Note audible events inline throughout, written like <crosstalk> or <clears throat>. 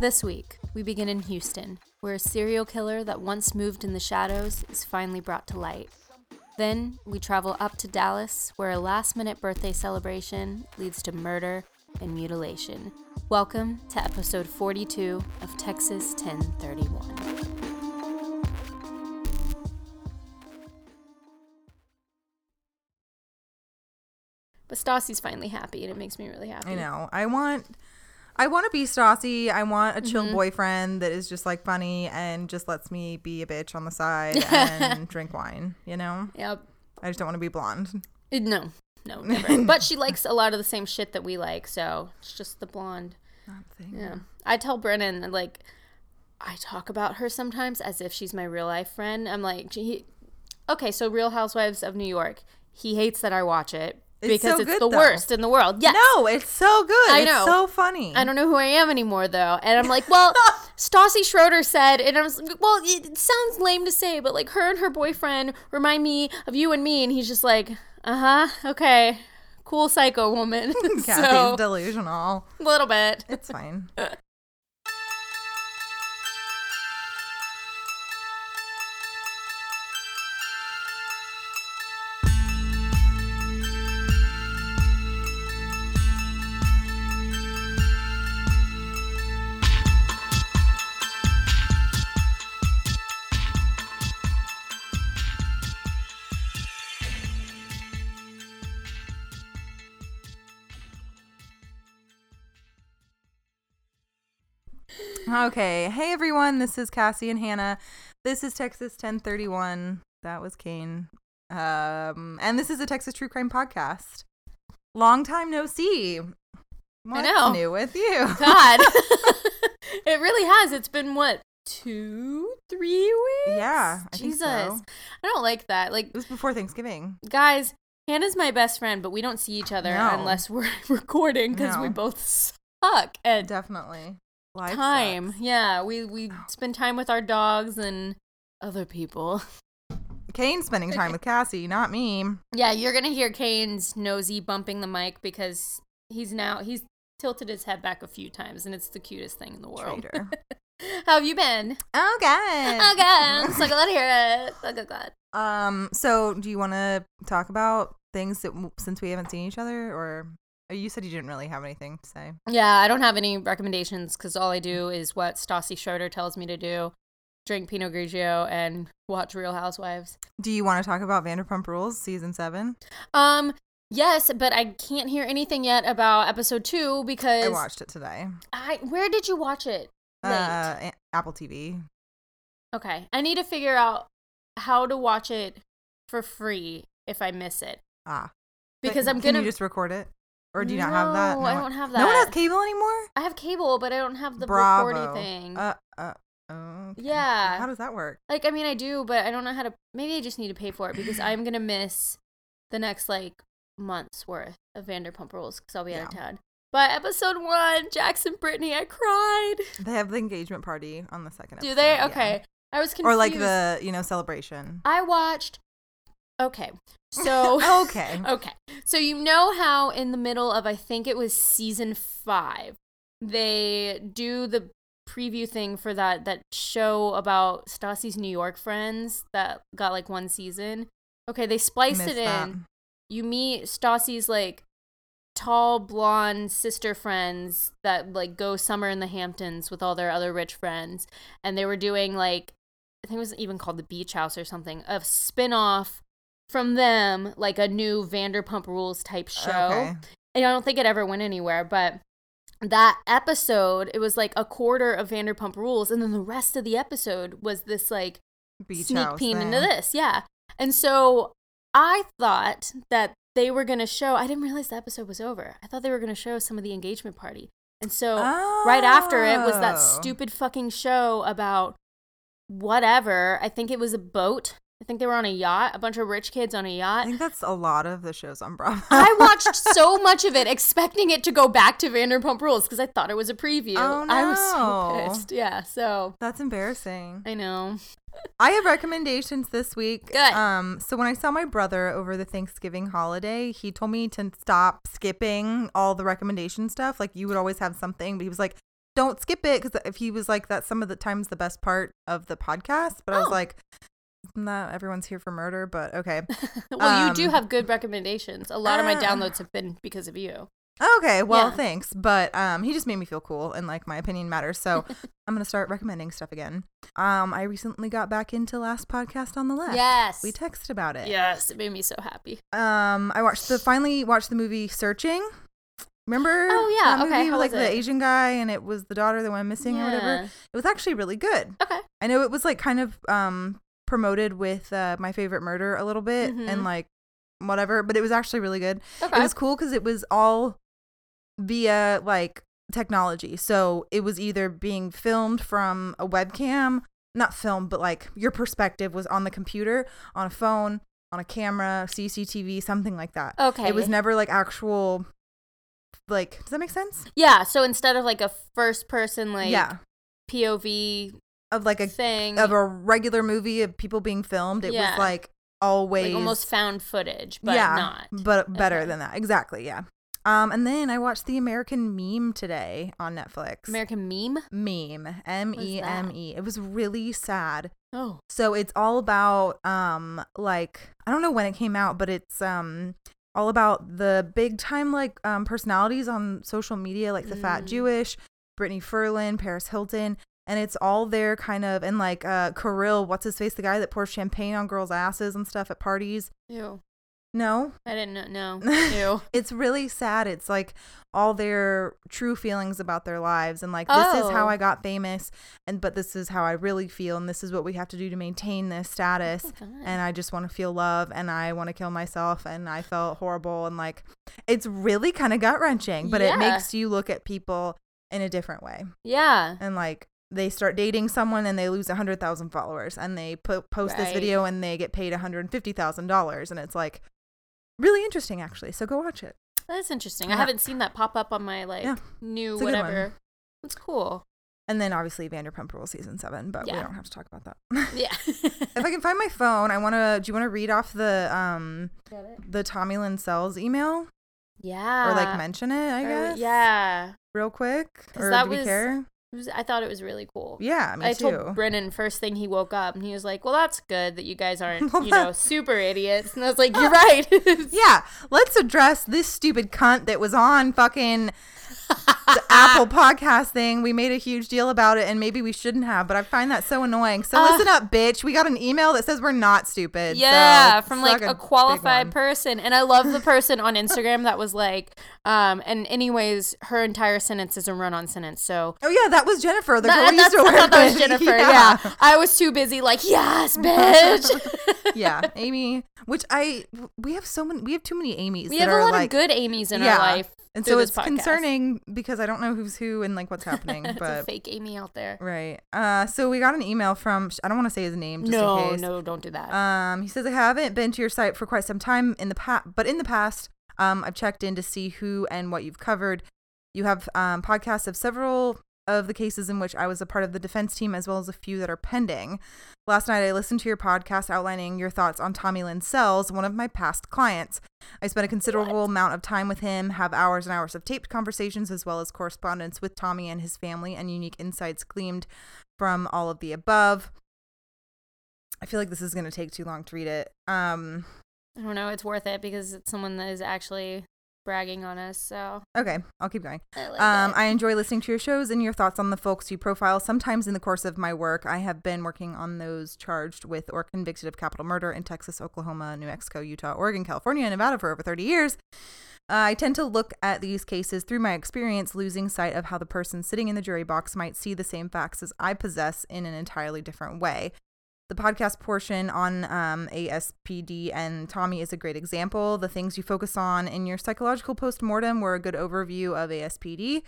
This week, we begin in Houston, where a serial killer that once moved in the shadows is finally brought to light. Then, we travel up to Dallas, where a last minute birthday celebration leads to murder and mutilation. Welcome to episode 42 of Texas 1031. But Stassi's finally happy, and it makes me really happy. I know. I want I want to be Stassi. I want a Mm-hmm. chill boyfriend that is just like funny and just lets me be a bitch on the side and <laughs> drink wine, you know? Yep. I just don't want to be blonde. Uh, No, no, <laughs> never. but she likes a lot of the same shit that we like, so it's just the blonde. Yeah. I tell Brennan, like, I talk about her sometimes as if she's my real life friend. I'm like, he, okay, so Real Housewives of New York. He hates that I watch it It's because so it's good, the though. worst in the world. Yes. No, it's so good. I It's know. so funny. I don't know who I am anymore, though. And I'm like, well, <laughs> Stassi Schroeder said, and I was like, well, it sounds lame to say, but like her and her boyfriend remind me of you and me. And he's just like, uh huh, okay, cool psycho woman. <laughs> <laughs> Kathy's so, delusional. a little bit. It's fine. Okay. Hey everyone, this is Cassie and Hannah. This is Texas 1031. That was Kane. Um and this is a Texas True Crime podcast. Long time no see. What's know. new with you? God. <laughs> <laughs> it really has. It's been what, two, three weeks? Yeah, I Jesus. so. I don't like that. Like, It was before Thanksgiving. guys, Hannah's my best friend, but we don't see each other No. unless <laughs> we're recording because we both suck at Definitely. Life time. sucks. Yeah, we we spend time with our dogs and other people. <laughs> Kane's spending time with Cassie, not me. Yeah, you're gonna hear Kane's nosy bumping the mic because he's now he's tilted his head back a few times, and it's the cutest thing in the world. <laughs> How have you been? Oh god. Oh God, I'm <laughs> so glad to hear it. God, God. Um. So, do you want to talk about things that since we haven't seen each other, or you said you didn't really have anything to say? Yeah, I don't have any recommendations because all I do is what Stassi Schroeder tells me to do: drink Pinot Grigio and watch Real Housewives. Do you want to talk about Vanderpump Rules season seven? Um, yes, but I can't hear anything yet about episode two because I watched it today. I where did you watch it? Late. Uh, Apple TV. Okay, I need to figure out how to watch it for free if I miss it Ah, because But I'm can gonna. you just record it, or do you not have that? No, I don't have that. No one has cable anymore. I have cable, but I don't have the Bravo. recording thing. Uh, uh, okay. Yeah. How does that work? Like, I mean, I do, but I don't know how to. Maybe I just need to pay for it because <laughs> I'm gonna miss the next like month's worth of Vanderpump Rules because I'll be out of Yeah. town. But episode one, Jackson Brittany, I cried. <laughs> They have the engagement party on the second. Do episode, they? yeah. Okay, I was confused. Or like the you know celebration. I watched. Okay, <laughs> so okay. <laughs> Okay. So you know how in the middle of I think it was season 5, they do the preview thing for that that show about Stassi's New York friends that got like one season. Okay, they spliced Missed it in. that. You meet Stassi's like tall blonde sister friends that like go summer in the Hamptons with all their other rich friends and they were doing like I think it was even called the Beach House or something, a spin-off from them, like a new Vanderpump Rules type show. Okay. And I don't think it ever went anywhere, but that episode, it was like a quarter of Vanderpump Rules, and then the rest of the episode was this like Beach sneak peek into this. Yeah. And so I thought that they were going to show, I didn't realize the episode was over. I thought they were going to show some of the engagement party. And so right after it was that Oh. stupid fucking show about whatever. I think it was a boat. I think they were on a yacht, a bunch of rich kids on a yacht. I think that's a lot of the shows on Bravo. I watched <laughs> so much of it expecting it to go back to Vanderpump Rules because I thought it was a preview. Oh, I was no. so pissed. Yeah, so That's embarrassing. I know. I have recommendations this week. Good. Um, so when I saw my brother over the Thanksgiving holiday, he told me to stop skipping all the recommendation stuff. Like you would always have something, but he was like, don't skip it because if he was like that's some of the times the best part of the podcast, but I was Oh. like, that everyone's here for murder? But okay, <laughs> well, you do Um, have good recommendations. A lot of my uh, downloads have been because of you. okay, well Yeah. thanks, but um, he just made me feel cool and like my opinion matters, so <laughs> I'm gonna start recommending stuff again. Um, I recently got back into last podcast on the left. Yes. we texted about it. Yes, it made me so happy. Um, I watched the finally watched the movie Searching. Remember? Oh, yeah, that okay, movie how with, like the? Asian guy, and it was the daughter that went missing or whatever. It was actually really good. Okay. I know it was like kind of um promoted with uh, my favorite murder a little bit Mhm. and like whatever, but it was actually really good. Okay. It was cool because it was all via like technology. So it was either being filmed from a webcam, not filmed, but like your perspective was on the computer, on a phone, on a camera, CCTV, something like that. okay. It was never like actual. Like, does that make sense? Yeah, so instead of like a first person like yeah, POV of like a thing of a regular movie of people being filmed. It Yeah. was like always like almost found footage, but yeah, not. but better Okay. than that. Exactly. Yeah. Um, and then I watched the American Meme today on Netflix. American meme? Meme, M E M E. It was really sad. Oh. So it's all about um like I don't know when it came out, but it's um all about the big time like um personalities on social media like the Fat Mm. Jewish, Brittany Furlan, Paris Hilton, and it's all there kind of and like uh Kirill, what's his face, the guy that pours champagne on girls' asses and stuff at parties. Ew. No, I didn't know. No. <laughs> Ew. it's really sad. It's like all their true feelings about their lives and like this is how Oh. I got famous and but this is how I really feel and this is what we have to do to maintain this status Oh, and I just want to feel love and I want to kill myself and I felt horrible and like it's really kind of gut wrenching, but Yeah. it makes you look at people in a different way. yeah. And like they start dating someone and they lose 100,000 followers and they po- post this video and they get paid $150,000 and it's like really interesting actually. So go watch it. That's interesting. Yeah. I haven't seen that pop up on my like Yeah. new It's a good one. whatever. It's cool. And then obviously Vanderpump Rules season 7, but we don't have to talk about that. Yeah. <laughs> if I can find my phone, I want to do you want to read off the um the Tommy Lynn Sells email yeah. or like mention it, I Or- guess? Yeah. Real quick. Or that do we was- care? Was, I thought it was really cool. Yeah, me too. I too. told Brennan first thing he woke up, and he was like, "Well, that's good that you guys <laughs> aren't, you know, super idiots." And I was like, "You're <laughs> right." <laughs> yeah, let's address this stupid cunt that was on fucking the Apple podcast thing. We made a huge deal about it, and maybe we shouldn't have, but I find that so annoying. So Uh, listen up, bitch. We got an email that says we're not stupid. so Yeah, from like suck a qualified person. And I love the person on Instagram that was like, um, and anyways, her entire sentence is a run on sentence. So Oh yeah, that was Jennifer. The That- girl used to work that was. <laughs> Jennifer. Yeah. I was too busy, like, yes, bitch. <laughs> yeah, Amy. Which I we have so many. We have too many Amy's. we have a lot like, of good Amy's in Yeah. our life. And so it's podcast. concerning because I don't know who's who and like what's <laughs> happening. it's a but fake Amy out there. right. Uh, so we got an email from. I don't want to say his name just No, no, don't do that. Um, he says I haven't been to your site for quite some time in the past, but in the past, um, I've checked in to see who and what you've covered. You have um, podcasts of several of the cases in which I was a part of the defense team, as well as a few that are pending. Last night, I listened to your podcast outlining your thoughts on Tommy Lynn Sells, one of my past clients. I spent a considerable amount of time with him, have hours and hours of taped conversations, as well as correspondence with Tommy and his family, and unique insights gleaned from all of the above. I feel like this is going to take too long to read it. Um, I don't know. It's worth it because it's someone that is actually bragging on us. So okay, I'll keep going. I like Um. I enjoy listening to your shows and your thoughts on the folks you profile. Sometimes in the course of my work, I have been working on those charged with or convicted of capital murder in Texas, Oklahoma, New Mexico, Utah, Oregon, California, and Nevada for over 30 years. Uh, I tend to look at these cases through my experience, losing sight of how the person sitting in the jury box might see the same facts as I possess in an entirely different way. The podcast portion on um, ASPD and Tommy is a great example. The things you focus on in your psychological postmortem were a good overview of ASPD.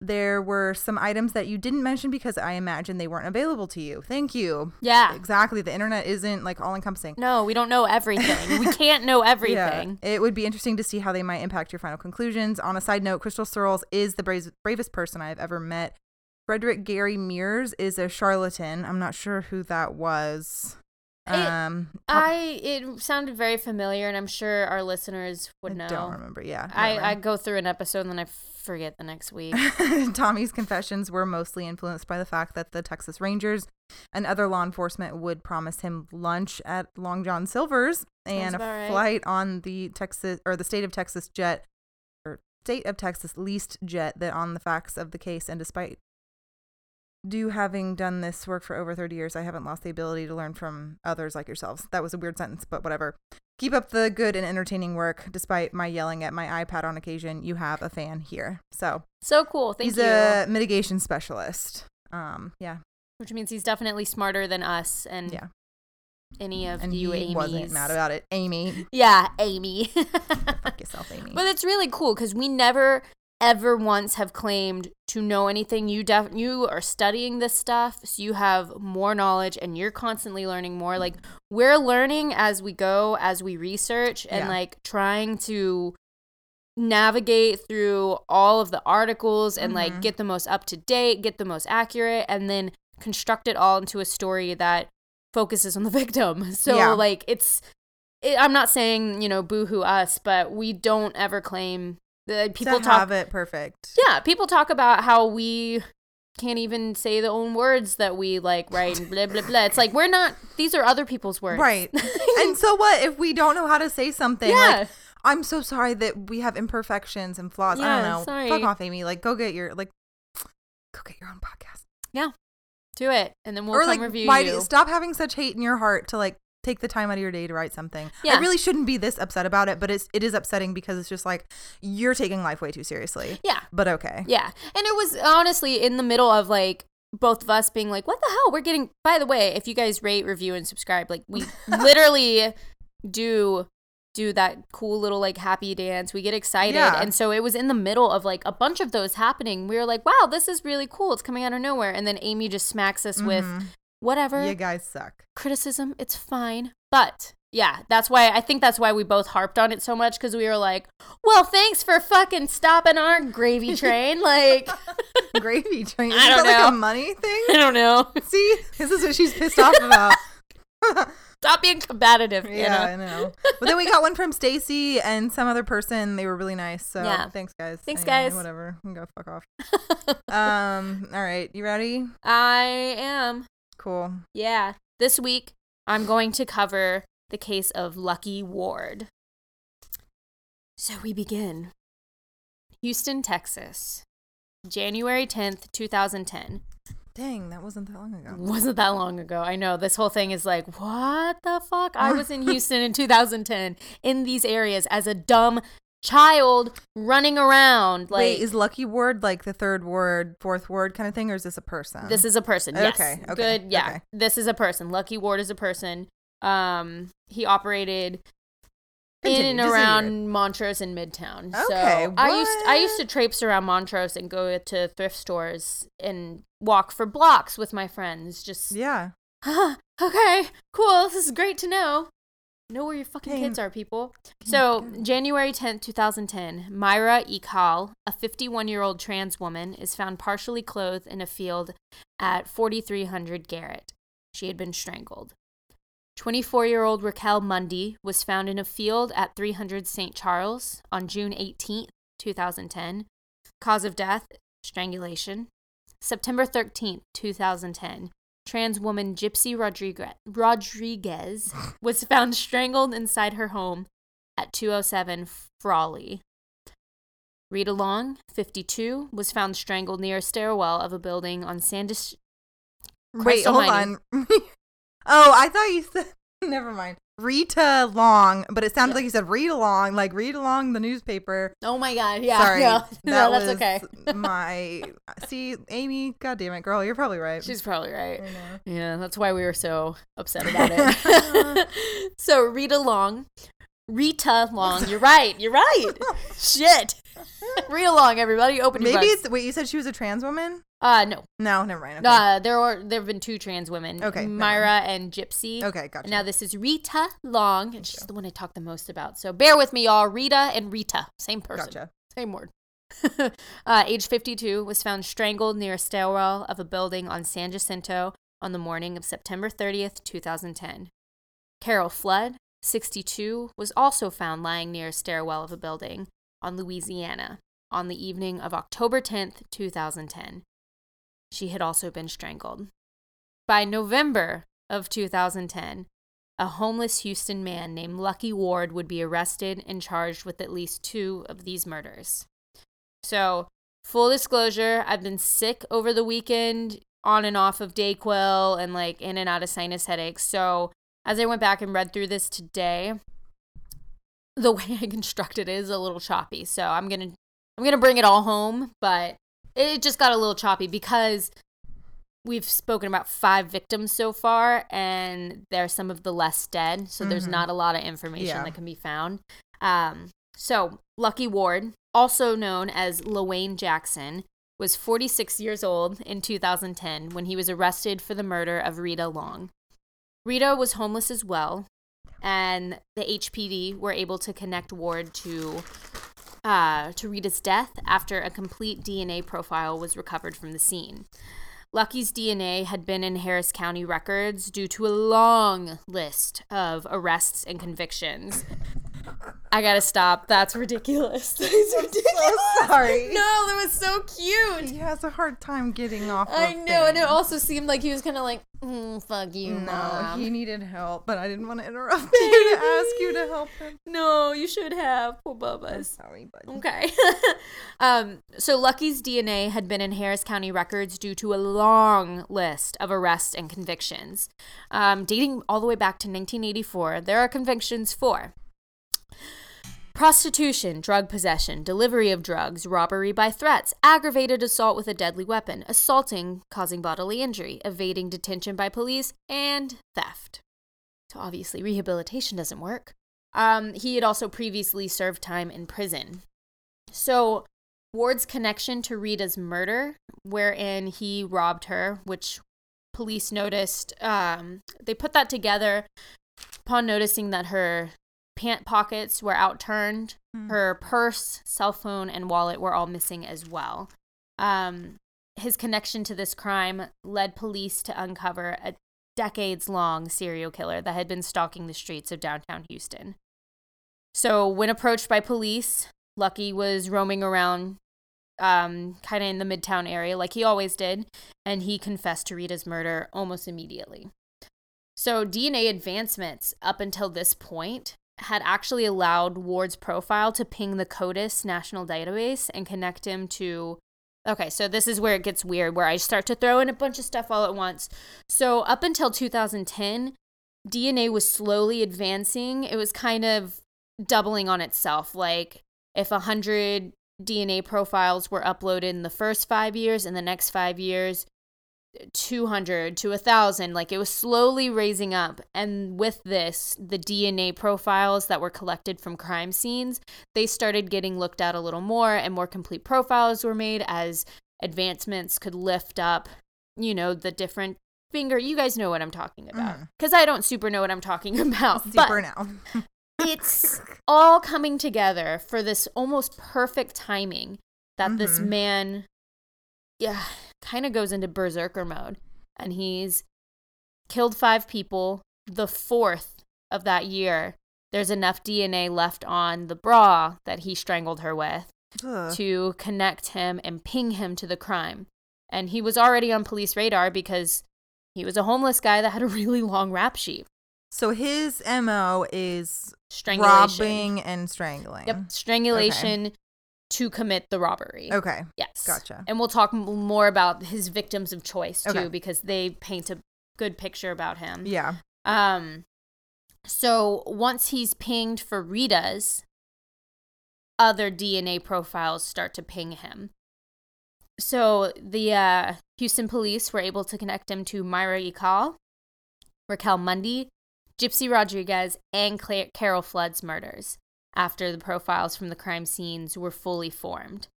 There were some items that you didn't mention because I imagine they weren't available to you. Thank you. yeah. Exactly. The internet isn't like all encompassing. No, we don't know everything. we <laughs> can't know everything. Yeah, it would be interesting to see how they might impact your final conclusions. On a side note, Krystal Surles is the bravest, bravest person I've ever met. Frederick Gary Mears is a charlatan. I'm not sure who that was. Um, I it sounded very familiar, and I'm sure our listeners would know. I don't remember. Yeah, I. I go through an episode and then I forget the next week. <laughs> Tommy's confessions were mostly influenced by the fact that the Texas Rangers and other law enforcement would promise him lunch at Long John Silver's and a right. flight on the Texas or the state of Texas jet or state of Texas leased jet that on the facts of the case and despite do having done this work for over 30 years, I haven't lost the ability to learn from others like yourselves. That was a weird sentence, but whatever. Keep up the good and entertaining work. Despite my yelling at my iPad on occasion, you have a fan here. So So cool. Thank he's you. He's a mitigation specialist. Um, yeah, Which means he's definitely smarter than us and Yeah. any of and you he Amy's. wasn't mad about it. Amy, Yeah, Amy. <laughs> fuck yourself, Amy. But it's really cool because we never ever once have claimed to know anything. You def- you are studying this stuff, so you have more knowledge and you're constantly learning more. Like we're learning as we go, as we research and Yeah. like trying to navigate through all of the articles and like Mhm. get the most up to date, get the most accurate and then construct it all into a story that focuses on the <laughs> victim. So Yeah. like it's it, I'm not saying, you know, boohoo us, but we don't ever claim that people to talk have it perfect. Yeah, people talk about how we can't even say the own words that we like write and blah blah blah. It's like we're not these are other people's words. Right. <laughs> and so what if we don't know how to say something? Yeah. Like, I'm so sorry that we have imperfections and flaws. I don't know. sorry. Fuck off, Amy. Like, go get your like, go get your own podcast. Yeah do it. And then we'll or come like, review why do you. stop having such hate in your heart to like take the time out of your day to write something? Yeah. I really shouldn't be this upset about it, but it's it is upsetting because it's just like you're taking life way too seriously. yeah. But okay. Yeah. And it was honestly in the middle of like both of us being like, what the hell? We're getting, by the way, if you guys rate, review, and subscribe, like we <laughs> literally do do that cool little like happy dance. We get excited. Yeah. And so it was in the middle of like a bunch of those happening. We were like, wow, this is really cool. It's coming out of nowhere. And then Amy just smacks us with Mhm. Whatever You guys suck. criticism. It's fine. But yeah, that's why I think that's why we both harped on it so much because we were like, well, thanks for fucking stopping our gravy <laughs> train. Like, <laughs> Gravy train. Is I don't that like know. a money thing? <laughs> I don't know. See, this is what she's pissed off about. Stop being combative. Yeah, I know. But then we got one from Stacy and some other person. They were really nice. So Yeah. thanks, guys. Thanks, Anyway, guys. Whatever. Go fuck off. um. All right. You ready? I am. Cool. Yeah. This week, I'm going to cover the case of Lucky Ward. So we begin. Houston, Texas. January 10th, 2010. Dang, that wasn't that long ago. <laughs> Wasn't that long ago. I know. This whole thing is like, what the fuck? I <laughs> was in Houston in 2010 in these areas as a dumb child running around. Like, Wait, is Lucky Ward like the third word, fourth word kind of thing, or is this a person? This is a person. Yes. Okay, okay, Good. Yeah. okay. This is a person. Lucky Ward is a person. Um, he operated Continue, in and just around Montrose and Midtown. Okay, so I used I used to traipse around Montrose and go to thrift stores and walk for blocks with my friends. Just. Yeah. <gasps> okay, cool. This is great to know. Know where your fucking Dang. kids are, people. So, January 10th, 2010, Myra Ekal, a 51 year old trans woman, is found partially clothed in a field at 4300 Garrett. She had been strangled. 24 year old Raquel Mundy was found in a field at 300 St. Charles on June 18th, 2010. Cause of death, strangulation. September 13th, 2010. Trans woman Gypsy Rodriguez, Rodriguez <laughs> was found strangled inside her home at 207 Frawley. Rita Long, 52, was found strangled near a stairwell of a building on Sandus. Wait, hold on. <laughs> oh, I thought you said. <laughs> Never mind. Rita Long, but it sounded Yeah. like you said read along, like read along the newspaper. Oh my god, yeah. Sorry, no, <laughs> that no, that's okay. <laughs> my see, Amy. God damn it, girl, you're probably right. She's probably right. Yeah, that's why we were so upset <laughs> about it. so Rita Long, Rita Long, you're right. You're right. <laughs> Shit. Read long, everybody. Open your Maybe it's wait. You said she was a trans woman? uh no. No, never mind. Okay, Uh there are there have been two trans women. Okay, never Myra and Gypsy. okay, gotcha. Now this is Rita Long, and she's the one I talk the most about. So bear with me, y'all. Rita and Rita, same person. gotcha. Same word. <laughs> uh, age 52, was found strangled near a stairwell of a building on San Jacinto on the morning of September 30th, 2010. Carol Flood, 62, was also found lying near a stairwell of a building on Louisiana on the evening of October 10th, 2010. She had also been strangled. By November of 2010, a homeless Houston man named Lucky Ward would be arrested and charged with at least two of these murders. So, full disclosure, I've been sick over the weekend, on and off of Dayquil and like in and out of sinus headaches. So, as I went back and read through this today, the <laughs> way I constructed it is a little choppy. So, I'm going to I'm to bring it all home, but it just got a little choppy because we've spoken about five victims so far and they're some of the less dead so there's Mhm. not a lot of information Yeah. that can be found um, so lucky ward also known as Lawayne jackson was 46 years old in 2010 when he was arrested for the murder of rita long rita was homeless as well and the hpd were able to connect ward to uh, to Rita's death after a complete DNA profile was recovered from the scene. Lucky's DNA had been in Harris County records due to a long list of arrests and convictions. I gotta stop. That's ridiculous. <laughs> That's ridiculous. sorry. <laughs> No, that was so cute. He has a hard time getting off. I of know, and it also seemed like he was kind of like, mm, "Fuck you, No, mom." he needed help, but I didn't want to interrupt <laughs> you to ask you to help him. no, you should have. Poor Bubba's. Sorry, but Okay. um, so Lucky's DNA had been in Harris County records due to a long list of arrests and convictions, um, dating all the way back to 1984. There are convictions for prostitution, drug possession, delivery of drugs, robbery by threats, aggravated assault with a deadly weapon, assaulting, causing bodily injury, evading detention by police, and theft. So obviously, rehabilitation doesn't work. Um, he had also previously served time in prison. So, Ward's connection to Rita's murder, wherein he robbed her, which police noticed, um, they put that together upon noticing that her pant pockets were outturned, Hmm. her purse, cell phone, and wallet were all missing as well. Um, his connection to this crime led police to uncover a decades long serial killer that had been stalking the streets of downtown Houston. So, when approached by police, Lucky was roaming around um, kind of in the Midtown area like he always did, and he confessed to Rita's murder almost immediately. So, DNA advancements up until this point had actually allowed Ward's profile to ping the CODIS national database and connect him to. Okay, so this is where it gets weird, where I start to throw in a bunch of stuff all at once. So, up until 2010, DNA was slowly advancing. It was kind of doubling on itself. Like, if 100 DNA profiles were uploaded in the first five years, in the next five years, 200 to 1,000. Like, it was slowly raising up. And with this, the DNA profiles that were collected from crime scenes, they started getting looked at a little more, and more complete profiles were made as advancements could lift up, you know, the different finger. You guys know what I'm talking about. Because I don't super know what I'm talking <laughs> about. deeper but now. <laughs> it's all coming together for this almost perfect timing that this Mhm. man yeah kind of goes into berserker mode and he's killed five people. The fourth of that year there's enough dna left on the bra that he strangled her with Ugh. to connect him and ping him to the crime. And he was already on police radar because he was a homeless guy that had a <laughs> really long rap sheet. So his mo is strangulation. robbing and strangling. Yep, strangulation to commit the robbery. Okay. Yes. Gotcha. And we'll talk more about his victims of choice too Okay. because they paint a good picture about him. Yeah. Um so once he's pinged for Rita's other DNA profiles start to ping him. So the uh, Houston police were able to connect him to Myra Ekal, Raquel Mundy, Gypsy Rodriguez, and Cla- Carol Flood's murders after the profiles from the crime scenes were fully formed.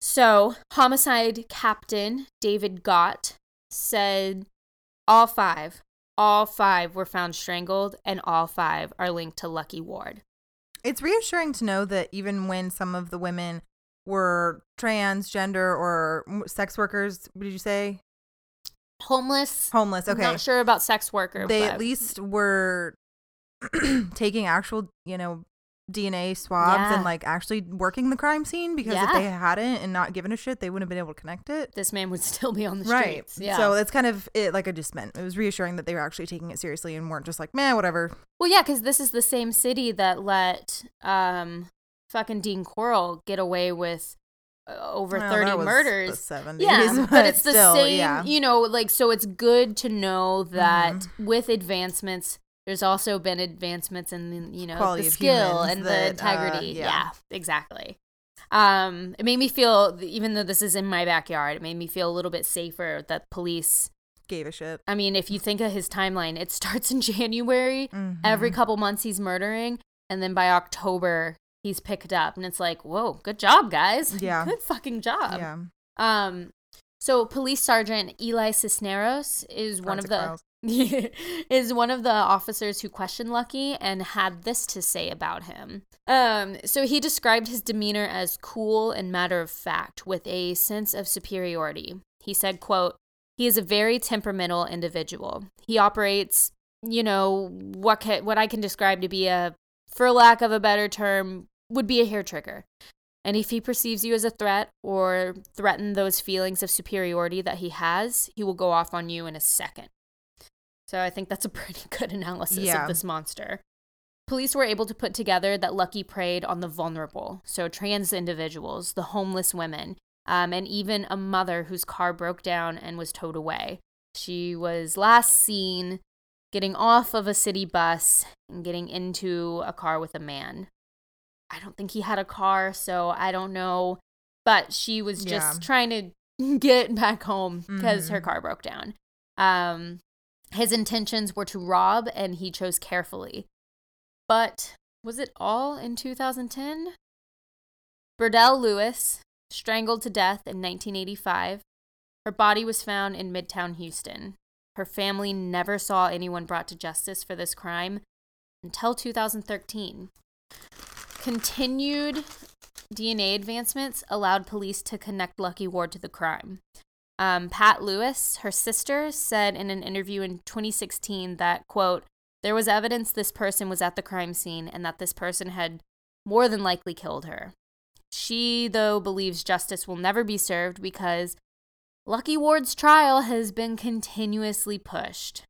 So, homicide captain David Gott said all five, all five were found strangled, and all five are linked to Lucky Ward. It's reassuring to know that even when some of the women were transgender or sex workers, what did you say? Homeless. Homeless. Okay. Not sure about sex worker. they but at least were <clears throat> taking actual, you know, DNA swabs Yeah. and like actually working the crime scene because if they hadn't and not given a shit, they wouldn't have been able to connect it. this man would still be on the Right. streets. Yeah. So that's kind of it. Like I just meant, it was reassuring that they were actually taking it seriously and weren't just like, man, whatever. Well, yeah, because this is the same city that let um fucking Dean Corll get away with uh, over Well, thirty murders. The 70s, yeah, <laughs> but it's the still, same. Yeah. You know, like so. It's good to know that Mm-hmm. with advancements, there's also been advancements in the, you know Quality the skill and the that, uh, integrity. yeah. yeah, exactly. Um, it made me feel, even though this is in my backyard, it made me feel a little bit safer that police Gave a shit. I mean, if you think of his timeline, it starts in <laughs> January. Mm-hmm. Every couple months, he's murdering, and then by October, he's picked up, and it's like, whoa, good job, guys. <laughs> Yeah. good fucking job. Yeah. Um, so police sergeant Eli Cisneros is one of the Files. <laughs> is one of the officers who questioned Lucky and had this to say about him. Um, so he described his demeanor as cool and matter of fact with a sense of superiority. He said, quote, he is a very temperamental individual. He operates, you know, what ca- what I can describe to be a for lack of a better term would be a hair trigger. And if he perceives you as a threat or threaten those feelings of superiority that he has, he will go off on you in a second. So I think that's a <laughs> pretty good analysis Yeah. of this monster. Police were able to put together that Lucky preyed on the vulnerable, so trans individuals, the homeless women, um, and even a mother whose car broke down and was towed away. She was last seen getting off of a city bus and getting into a car with a man. I don't think he had a car, so I don't know. But she was just Yeah. trying to <laughs> get back home because her Mhm. car broke down. Um, his intentions were to rob, and he chose carefully. But was it all in 2010? Burdell Lewis, strangled to death in 1985. Her body was found in Midtown Houston. Her family never saw anyone brought to justice for this crime until 2013. Continued DNA advancements allowed police to connect Lucky Ward to the crime. Um, Pat Lewis, her sister, said in an interview in 2016 that, quote, there was evidence this person was at the crime scene and that this person had more than likely killed her. She, though, believes justice will never be served because Lucky Ward's trial has been continuously pushed.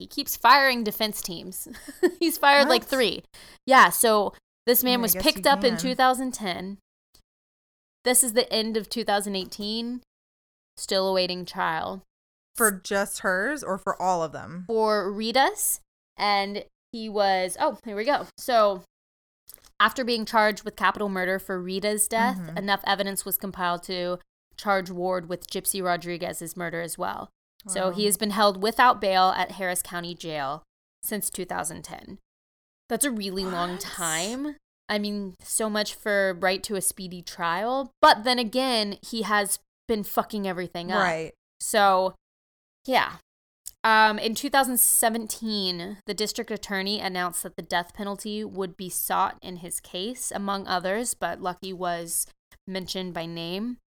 He keeps firing defense teams. <laughs> He's fired like three. Yeah, so this man I was picked up in 2010. This is the end of 2018. Still awaiting trial For just hers or for all of them? for Ritas, and he was oh here we go. So after being charged with capital murder for Rita's death, Mhm. enough evidence was compiled to charge Ward with Gypsy Rodriguez's murder as well. So he has been held without bail at Harris County Jail since 2010. That's a really long time. I mean, so much for right to a speedy trial. But then again, he has been fucking everything up. Right. So, yeah. Um, in 2017, the district attorney announced that the death penalty would be sought in his case, among others, but Lucky was mentioned by name.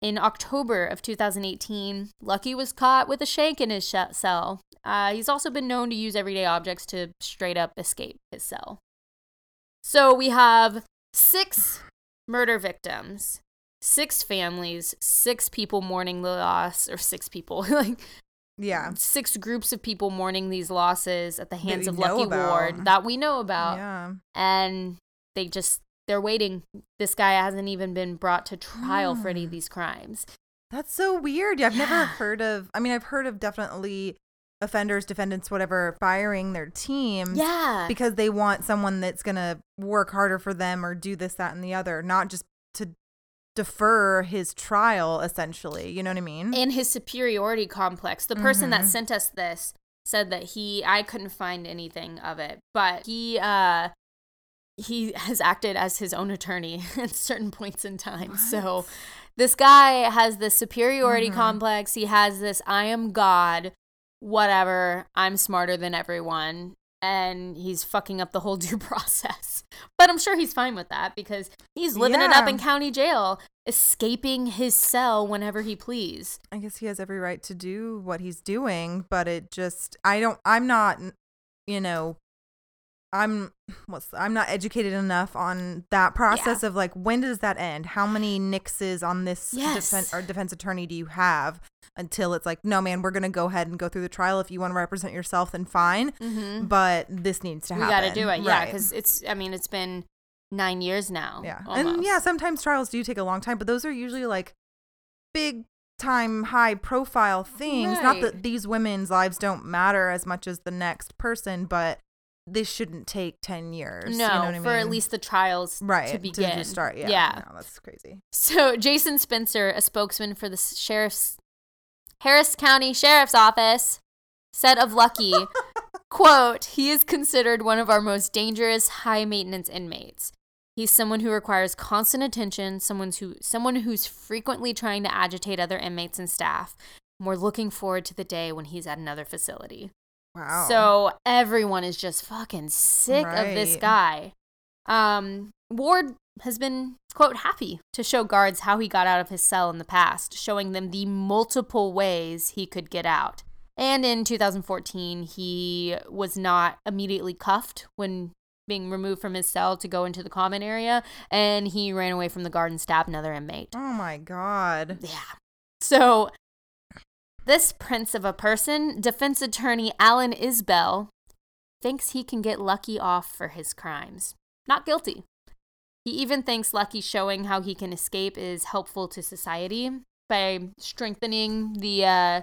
In October of 2018, Lucky was caught with a shank in his sh- cell. Uh, he's also been known to use everyday objects to straight up escape his cell. So we have six murder victims, six families, six people mourning the loss, or six people, <laughs> like Yeah. six groups of people mourning these losses at the hands of Lucky about. Ward that we know about. Yeah. And they just, they're waiting. This guy hasn't even been brought to trial for any of Mm. these crimes. That's so weird. Yeah, I've never heard of. I mean, I've heard of definitely offenders, defendants, whatever, firing their team. Yeah. Because they want someone that's gonna work harder for them or do this, that, and the other, not just to defer his trial. Essentially, you know what I mean? in his superiority complex. The person that Mhm. sent us this said that he I couldn't find anything of it, but he uh he has acted as his own attorney <laughs> at certain points in time. So this guy has this superiority Mhm. complex. He has this I am God, whatever. I'm smarter than everyone. And he's fucking up the whole <laughs> due process. But I'm sure he's fine with that because he's living it up in county jail, escaping his cell whenever he please. I guess he has every right to do what he's doing, but it just I don't I'm not you know I'm what's I'm not educated enough on that process of like when does that end? How many nixes on this Yes. defense or defense attorney do you have until it's like no man, we're going to go ahead and go through the trial if you want to represent yourself then fine, Mm-hmm. but this needs to We happen. got to do it, yeah, Right. because it's. I mean, it's been nine years now. Yeah. almost. And yeah, sometimes trials do take a long time, but those are usually like big time high profile things. Not that these women's lives don't matter as much as the next person, but this shouldn't take 10 years. no, you know I for at least the trials right to begin. just start. Yeah. yeah. No, that's crazy. So Jason Spencer, a spokesman for the sheriff's Harris County Sheriff's Office, said of Lucky, <laughs> quote, he is considered one of our most dangerous high maintenance inmates. He's someone who requires constant attention, someone who someone who's frequently trying to agitate other inmates and staff. And we're looking forward to the day when he's at another facility. Wow. So everyone is just fucking sick of this guy. Um, Ward has been, quote, happy to show guards how he got out of his cell in the past, showing them the multiple ways he could get out. And in 2014, he was not immediately cuffed when being removed from his cell to go into the common area, and he ran away from the guard and stabbed another inmate. oh my God. Yeah. So, this prince of a person, defense attorney Alan Isbell, thinks he can get Lucky off for his crimes. Not guilty. He even thinks Lucky showing how he can escape is helpful to society by strengthening the, uh,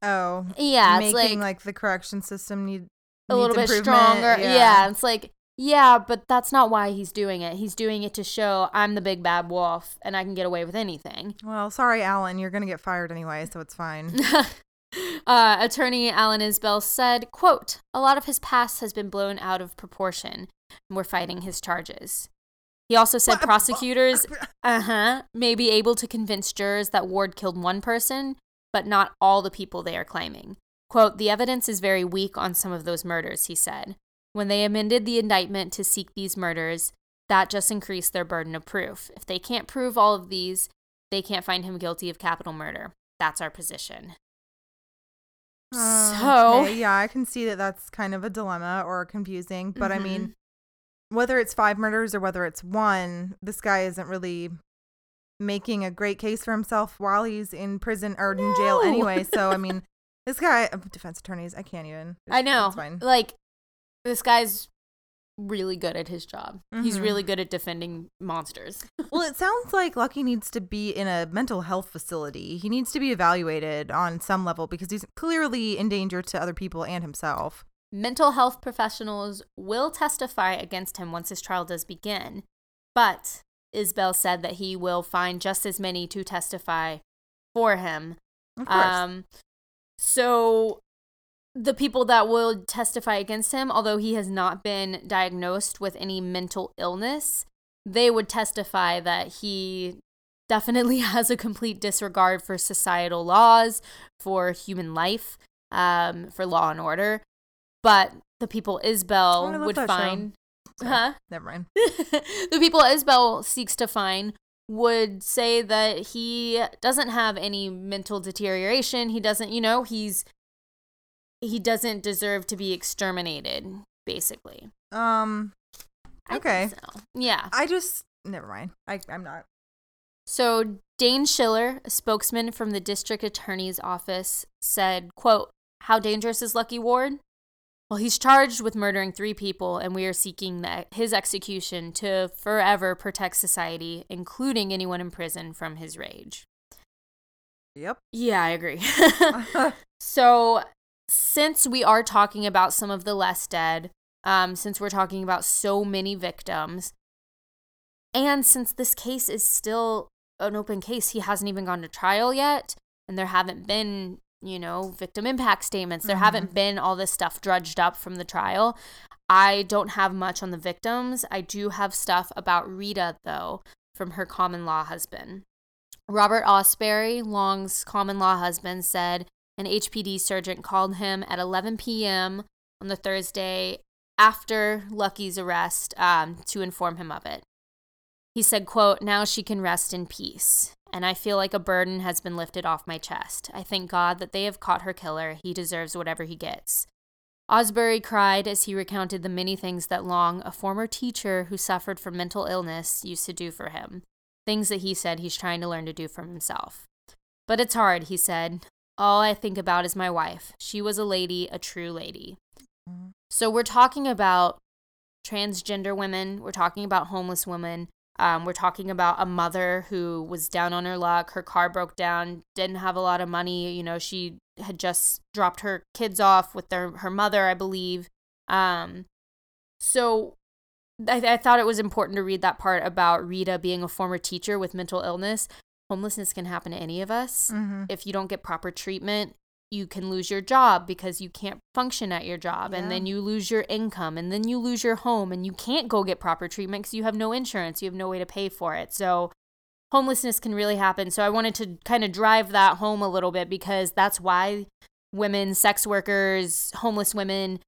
Oh. yeah, it's Making like, like, the correction system need a little bit stronger. Yeah. it's like, yeah, but that's not why he's doing it. He's doing it to show I'm the big bad wolf and I can get away with anything. Well, sorry, Alan. You're going to get fired anyway, so it's fine. <laughs> uh, attorney Alan Isbell said, quote, a lot of his past has been blown out of proportion, we're fighting his charges. He also said prosecutors, uh-huh, may be able to convince jurors that Ward killed one person, but not all the people they are claiming. Quote, the evidence is very weak on some of those murders, he said. When they amended the indictment to seek these murders, that just increased their burden of proof. If they can't prove all of these, they can't find him guilty of capital murder. That's our position. Uh, So- okay, yeah, I can see that that's kind of a dilemma or confusing, but I Mhm. mean, whether it's five murders or whether it's one, this guy isn't really making a great case for himself while he's in prison or in jail anyway. So I mean, <laughs> this guy, uh, defense attorneys, I can't even. I know. It's fine. Like, this guy's really good at his job. He's Mhm. really good at defending monsters. <laughs> Well, it sounds like Lucky needs to be in a mental health facility. He needs to be evaluated on some level because he's clearly in danger to other people and himself. Mental health professionals will testify against him once his trial does begin, but Isbell said that he will find just as many to testify for him. Of course. Um, so the people that will testify against him, although he has not been diagnosed with any mental illness, they would testify that he definitely <laughs> has a complete disregard for societal laws, for human life, um, for law and order. But the people Oh, Isbell love would find, Sorry. huh? Never mind. <laughs> the people Isbell seeks to find would say that he doesn't have any mental deterioration. He doesn't, you know, he's he doesn't deserve to be exterminated, basically. Um, Okay. so. Yeah. I just never mind. I I'm not. So Dane Schiller, a spokesman from the district attorney's office, said, quote, How dangerous is Lucky Ward? Well, he's charged with murdering three people, and we are seeking that his execution to forever protect society, including anyone in prison, from his rage. Yep. Yeah, I agree. <laughs> <laughs> so, since we are talking about some of the less dead, um, since we're talking about so many victims, and since this case is still an open case, he hasn't even gone to trial yet, and there haven't been, you know, victim impact statements, there Mhm. haven't been all this stuff drudged up from the trial. I don't have much on the victims. I do have stuff about Rita, though, from her common law husband. Robert Osbury, Long's common law husband, said an HPD sergeant called him at 11 p.m. on the Thursday after Lucky's arrest um, to inform him of it. He said, quote, Now she can rest in peace, and I feel like a burden has been lifted off my chest. I thank God that they have caught her killer. He deserves whatever he gets. Osbury cried as he recounted the many things that Long, a former teacher who suffered from mental illness, used to do for him. Things that he said he's trying to learn to do for himself. But it's hard, he said. All I think about is my wife. She was a lady, a true lady. Mm-hmm. So we're talking about transgender women, we're talking about homeless women, um, we're talking about a mother who was down on her luck. Her car broke down, didn't have a lot of money. You know, she had just dropped her kids off with their her mother, I believe. Um, so I, I thought it was important to read that part about Rita being a former teacher with mental illness. Homelessness can happen to any of us Mm-hmm. if you don't get proper treatment you can lose your job because you can't function at your job and then you lose your income and then you lose your home and you can't go get proper treatment because you have no insurance you have no way to pay for it. So homelessness can really happen. So i wanted to kind of drive that home a little bit because that's why women sex workers homeless women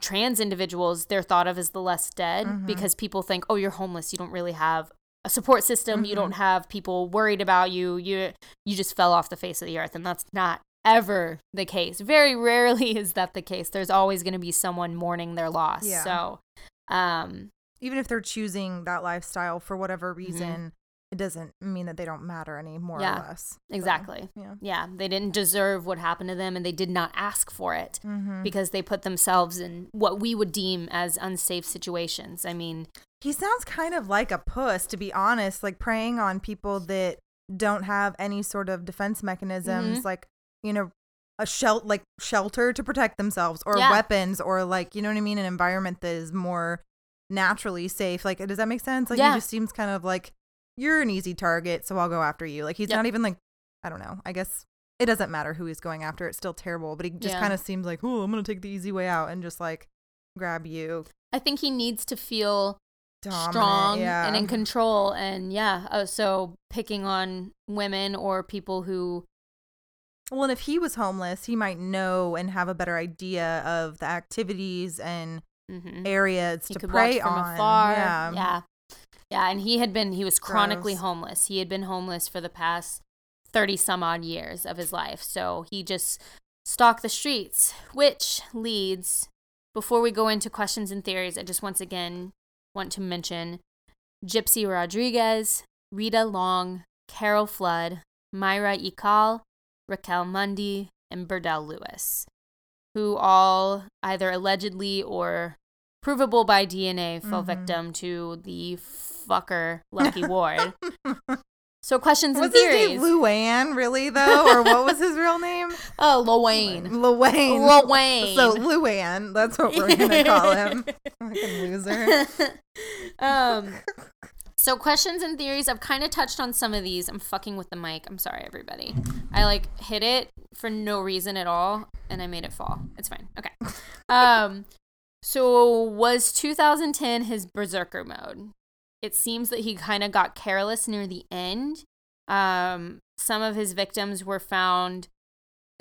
trans individuals they're thought of as the less dead Mhm. because people think oh you're homeless. You don't really have a support system. You Mhm. don't have people worried about you. You you just fell off the face of the earth and that's not ever the case very rarely <laughs> is that the case there's always going to be someone mourning their loss Yeah. so um Even if they're choosing that lifestyle for whatever Mm-hmm. reason, it doesn't mean that they don't matter any more Yeah, or less. So, exactly yeah. yeah they didn't deserve what happened to them and they did not ask for it Mm-hmm. because they put themselves in what we would deem as unsafe situations i mean He sounds kind of like a puss, to be honest, like preying on people that don't have any sort of defense mechanisms, Mhm. like, you know, a shel- like shelter to protect themselves or Yeah. weapons or like, you know what I mean, an environment that is more naturally safe. Like, does that make sense? Like, Yeah. he just seems kind of like you're an easy target, so I'll go after you. Like, he's Yep. not even like, I don't know. I guess it doesn't matter who he's going after. It's still terrible, but he just Yeah. kind of seems like, oh, I'm gonna take the easy way out and just like grab you. i think he needs to feel Dominant, strong yeah. and in control and yeah uh, so picking on women or people who Well, and if he was homeless, he might know and have a better idea of the activities and mhm, areas he to prey on. afar Yeah. yeah yeah and he had been he was chronically Gross. homeless he had been homeless for the past 30 some odd years of his life so he just stalked the streets which leads before we go into questions and theories i just once again want to mention gypsy rodriguez rita long carol flood myra ikal raquel mundy and burdell lewis who all either allegedly or provable by dna fell Mhm. victim to the fucker lucky ward <laughs> so questions and Was his name Luann really though, or what was his real name? oh <laughs> Luane. Luann. Luane. So Luann, that's what we're gonna call him. <laughs> Fucking loser. um so questions and theories i've kind of touched on some of these. I'm fucking with the mic. I'm sorry everybody. <laughs> I like hit it for no reason at all and i made it fall. It's fine. Okay. <laughs> Um so was 2010 his berserker mode? It seems that he kind of got careless near the end. Um some of his victims were found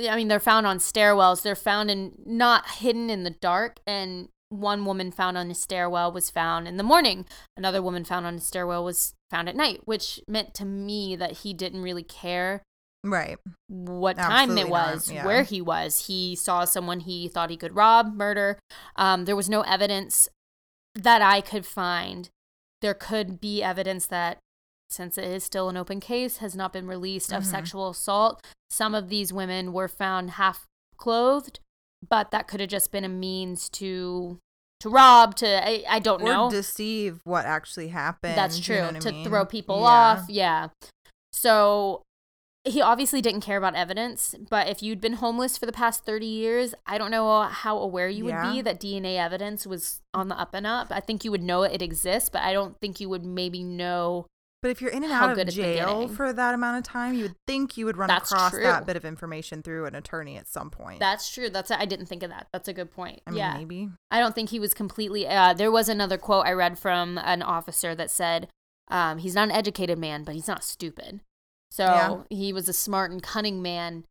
I mean, they're found on stairwells. They're found in not hidden in the dark. And one woman found on a stairwell was found in the morning. Another woman found on a stairwell was found at night, which meant to me that he didn't really care Right. what time it was, yeah. where he was. He saw someone he thought he could rob, murder. Um, there was no evidence that I could find. There could be evidence that, since it is still an open case, has not been released of Mhm. sexual assault. Some of these women were found half clothed, but that could have just been a means to to rob. To I, I don't know. Deceive what actually happened. That's you true. know what I to mean? throw people Yeah. off. Yeah. So he obviously didn't care about evidence, but if you'd been homeless for the past 30 years, I don't know how aware you would Yeah. be that DNA evidence was on the up and up. I think you would know it exists, but I don't think you would maybe know. But if you're in and How out of jail for that amount of time, you would think you would run That's across true. that bit of information through an attorney at some point. That's true. That's I didn't think of that. That's a good point. I mean, yeah. maybe. I don't think he was completely. Uh, there was another quote I read from an officer that said, um, "He's not an educated man, but he's not stupid." So Yeah. he was a smart and cunning man.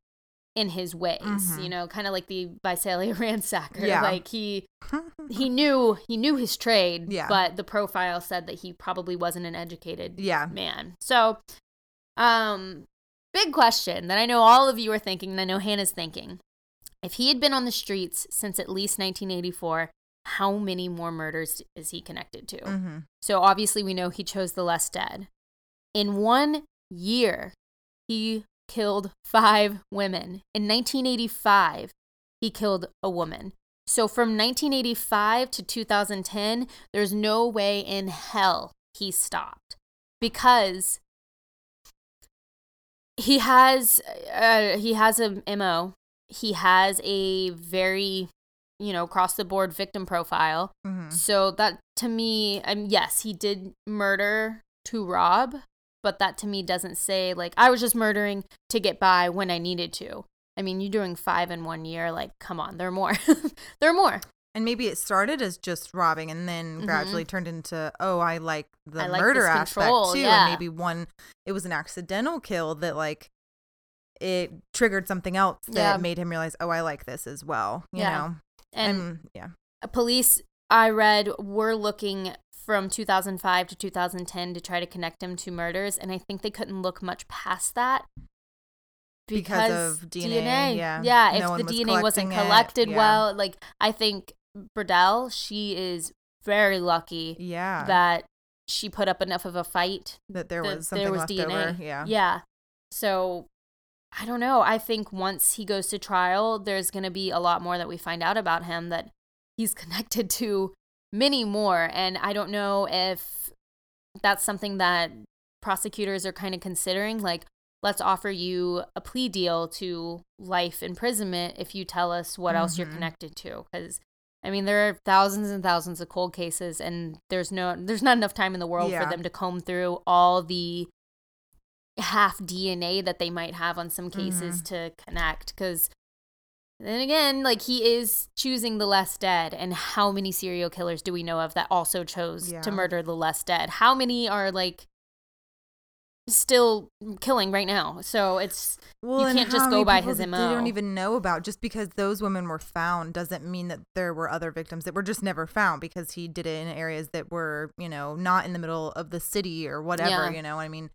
In his ways, Mhm. you know, kind of like the Visalia <laughs> ransacker. Yeah. Like he <laughs> he knew he knew his trade, Yeah. but the profile said that he probably wasn't an educated yeah. man. So, um, big question that I know all of you are thinking, and I know Hannah's thinking. If he had been on the streets since at least 1984, how many more murders is he connected to? hmm So obviously, we know he chose the less dead. In one year, he killed five women. In 1985, he killed a woman. So from 1985 to 2010, there's no way in hell he stopped because he has uh, he has a mo. He has a very you know across the board victim profile. hmm So that to me, um, yes, he did murder to rob, but that to me doesn't say like I was just murdering to get by when I needed to. I mean, you're doing five in one year. Like, come on, there are more. <laughs> there are more. And maybe it started as just robbing and then Mhm. gradually turned into, oh, I like the I like murder aspect control, too. yeah. And maybe one, it was an accidental kill that like it triggered something else that Yeah. made him realize, oh, I like this as well. You Yeah. know? And And yeah. police I read were looking from 2005 to 2010 to try to connect him to murders, and I think they couldn't look much past that Because of DNA, yeah. yeah. No if the was DNA wasn't collecting it, collected yeah. well, like I think Burdell, she is very lucky Yeah. that she put up enough of a fight that there that was something there was left DNA. over. Yeah. Yeah. So I don't know. I think once he goes to trial, there's going to be a lot more that we find out about him that he's <laughs> connected to many more. And I don't know if that's something that prosecutors are kind of considering. Like, let's offer you a plea deal to life imprisonment if you tell us what else you're Mhm. connected to. Because I mean, there are thousands and thousands of cold cases, and there's no, there's not enough time in the world Yeah. for them to comb through all the half DNA that they might have on some cases to connect. Because then again, like he is choosing the less dead, and how many serial killers do we know of that also chose Yeah. to murder the less dead? How many are like still killing right now? So it's Well, You can't just go by his that They don't even know about just because those women were found doesn't mean that there were other victims that were just never found because he did it in areas that were, you know, not in the middle of the city or whatever, Yeah. you know. I mean,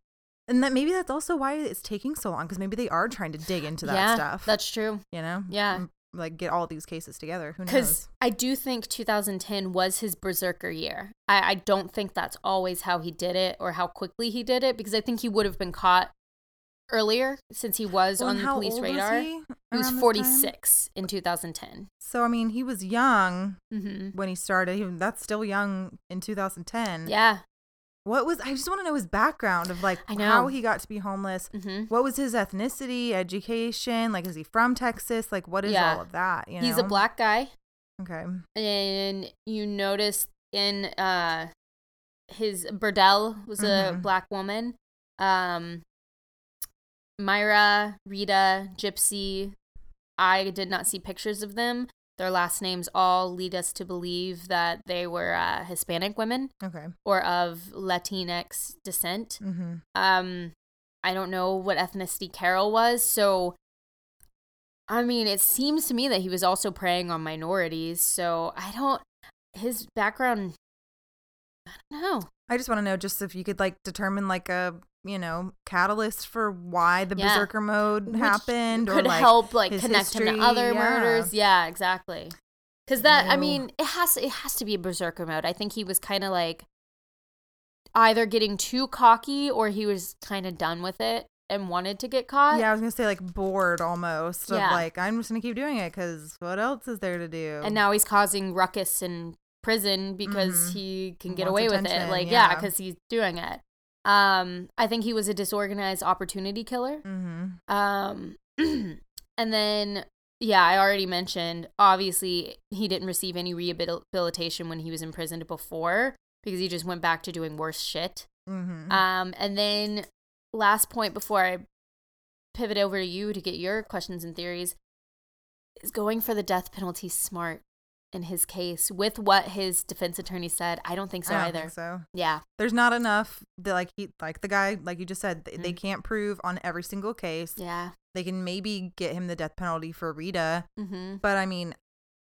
and that maybe that's also why it's taking so long because maybe they are trying to dig into that yeah, stuff. that's true. you know, Yeah. Like get all these cases together. Who Because knows? I do think 2010 was his berserker year. I, I don't think that's always how he did it or how quickly he did it because I think he would have been caught earlier since he was Well, on the police radar. He he, was around this time? 46 in 2010. So I mean, he was young hmm when he started. He, that's still young in 2010. Yeah. What was? I just want to know his background of like how he got to be homeless. hmm What was his ethnicity, education? Like, is he from Texas? Like, what is Yeah. all of that? You know? He's a black guy. Okay. And you notice in uh, his Burdell was a Mhm. black woman. Um, Myra, Rita, Gypsy. I did not see pictures of them. Their last names all lead us to believe that they were uh, Hispanic women Okay. or of Latinx descent. Mm-hmm. Um, I don't know what ethnicity Carol was, so I mean, it seems to me that he was also preying on minorities. So I don't. His background, I don't know. I just want to know just if you could like determine like a you know catalyst for why the Yeah. berserker mode Which happened or could like help like connect him to other yeah. murders. Yeah, exactly. Because that, I mean, it has it has to be a berserker mode. I think he was kind of like either getting too cocky or he was kind of done with it and wanted to get caught. yeah, I was gonna say like bored almost of Yeah. like I'm just gonna keep doing it because what else is there to do? and now he's causing ruckus in prison because Mhm. he can get Wants away with it like yeah yeah. because he's doing it um i think he was a disorganized opportunity killer Mm-hmm. um <clears throat> and then yeah i already mentioned obviously he didn't receive any rehabilitation when he was imprisoned before because he just went back to doing worse shit Mm-hmm. um and then last point before i pivot over to you to get your questions and theories is going for the death penalty smart in his case with what his defense attorney said i don't think so I don't either think so. yeah There's not enough that like he like the guy like you just said they, they Mm. can't prove on every single case. yeah They can maybe get him the death penalty for Rita. Mm-hmm. But I mean,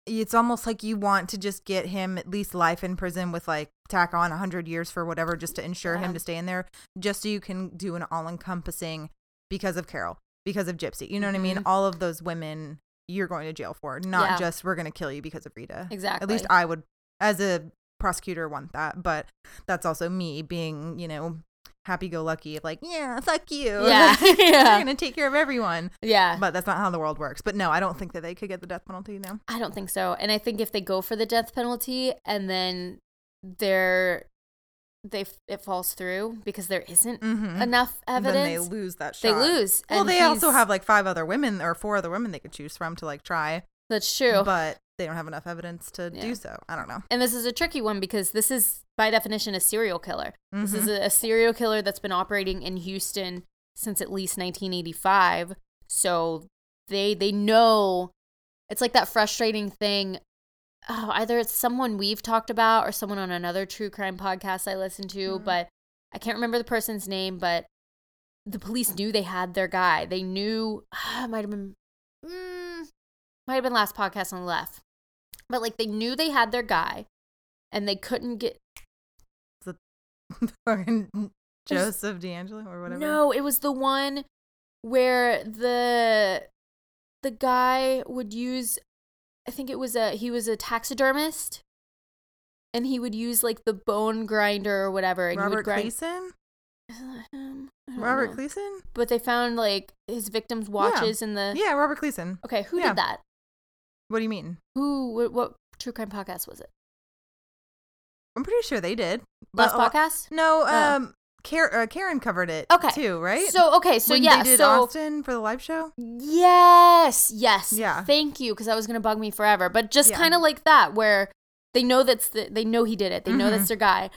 it's almost like you want to just get him at least life in prison with like tack on 100 years for whatever just to ensure Yeah. him to stay in there, just so you can do an all encompassing because of Carol, because of Gypsy. You know what I mean? Mhm. All of those women you're going to jail for, not Yeah. just we're going to kill you because of Rita. Exactly. At least I would, as a prosecutor, want that. But that's also me being, you know, happy go lucky of like, yeah, fuck you. <laughs> Yeah. You're going to take care of everyone. Yeah. But that's not how the world works. But no, I don't think that they could get the death penalty now. I don't think so. And I think if they go for the death penalty and then they're they it falls through because there isn't Mm-hmm. enough Then evidence, they lose that shot. they lose. Well, And they also have like five other women or four other women they could choose from to like try, that's true. but they don't have enough evidence to Yeah. do so. I don't know. and this is a tricky one because this is by definition a serial killer. This is Mhm. a, a serial killer that's been operating in Houston since at least 1985. So they they know it's like that frustrating thing. Oh, either it's someone we've talked about or someone on another true crime podcast I listen to, Mhm. but I can't remember the person's name. But the police knew they had their guy. They knew <sighs> it might have been mm, might have been last podcast on the left, but like they knew they had their guy, and they couldn't get <laughs> the Fucking Joseph DeAngelo or whatever. No, it was the one where the the guy would use I think it was a he was a taxidermist and he would use like the bone grinder or whatever and he Robert would grind Gleason. Robert know. Gleason. But they found like his victims' watches in the Yeah, Robert Gleason. Okay, who Yeah. did that? What do you mean? Who what, what true crime podcast was it? I'm pretty sure they did. Last But, uh, podcast? No, Oh. um, Car- uh, Karen covered it. Okay. too, right? So okay, so When yeah, they did so Austin for the live show. Yes, yes. Yeah. Thank you, because that was gonna bug me forever. But just Yeah. kind of like that, where they know that's the, they know he did it. They know Mhm. that's their guy,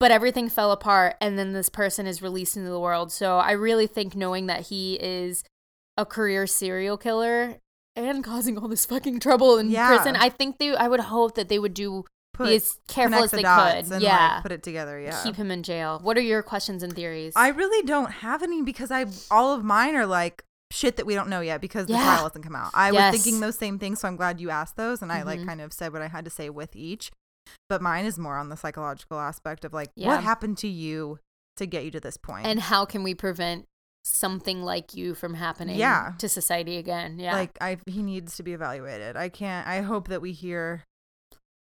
but everything fell apart, and then this person is released into the world. So I really think knowing that he is a career serial killer and causing all this fucking trouble in Yeah. prison, I think they. I would hope that they would do Put be as careful as they dots could. yeah. like, put it together. Yeah. Keep him in jail. What are your questions and theories? I really don't have any because I all of mine are like shit that we don't know yet because the Yeah. trial hasn't come out. I Yes. was thinking those same things, so I'm glad you asked those, and I like Mhm. kind of said what I had to say with each. But mine is more on the psychological aspect of like Yeah. what happened to you to get you to this and how can we prevent something like you from happening Yeah. to society again? Yeah. like I he needs to be evaluated. I can't. I hope that we hear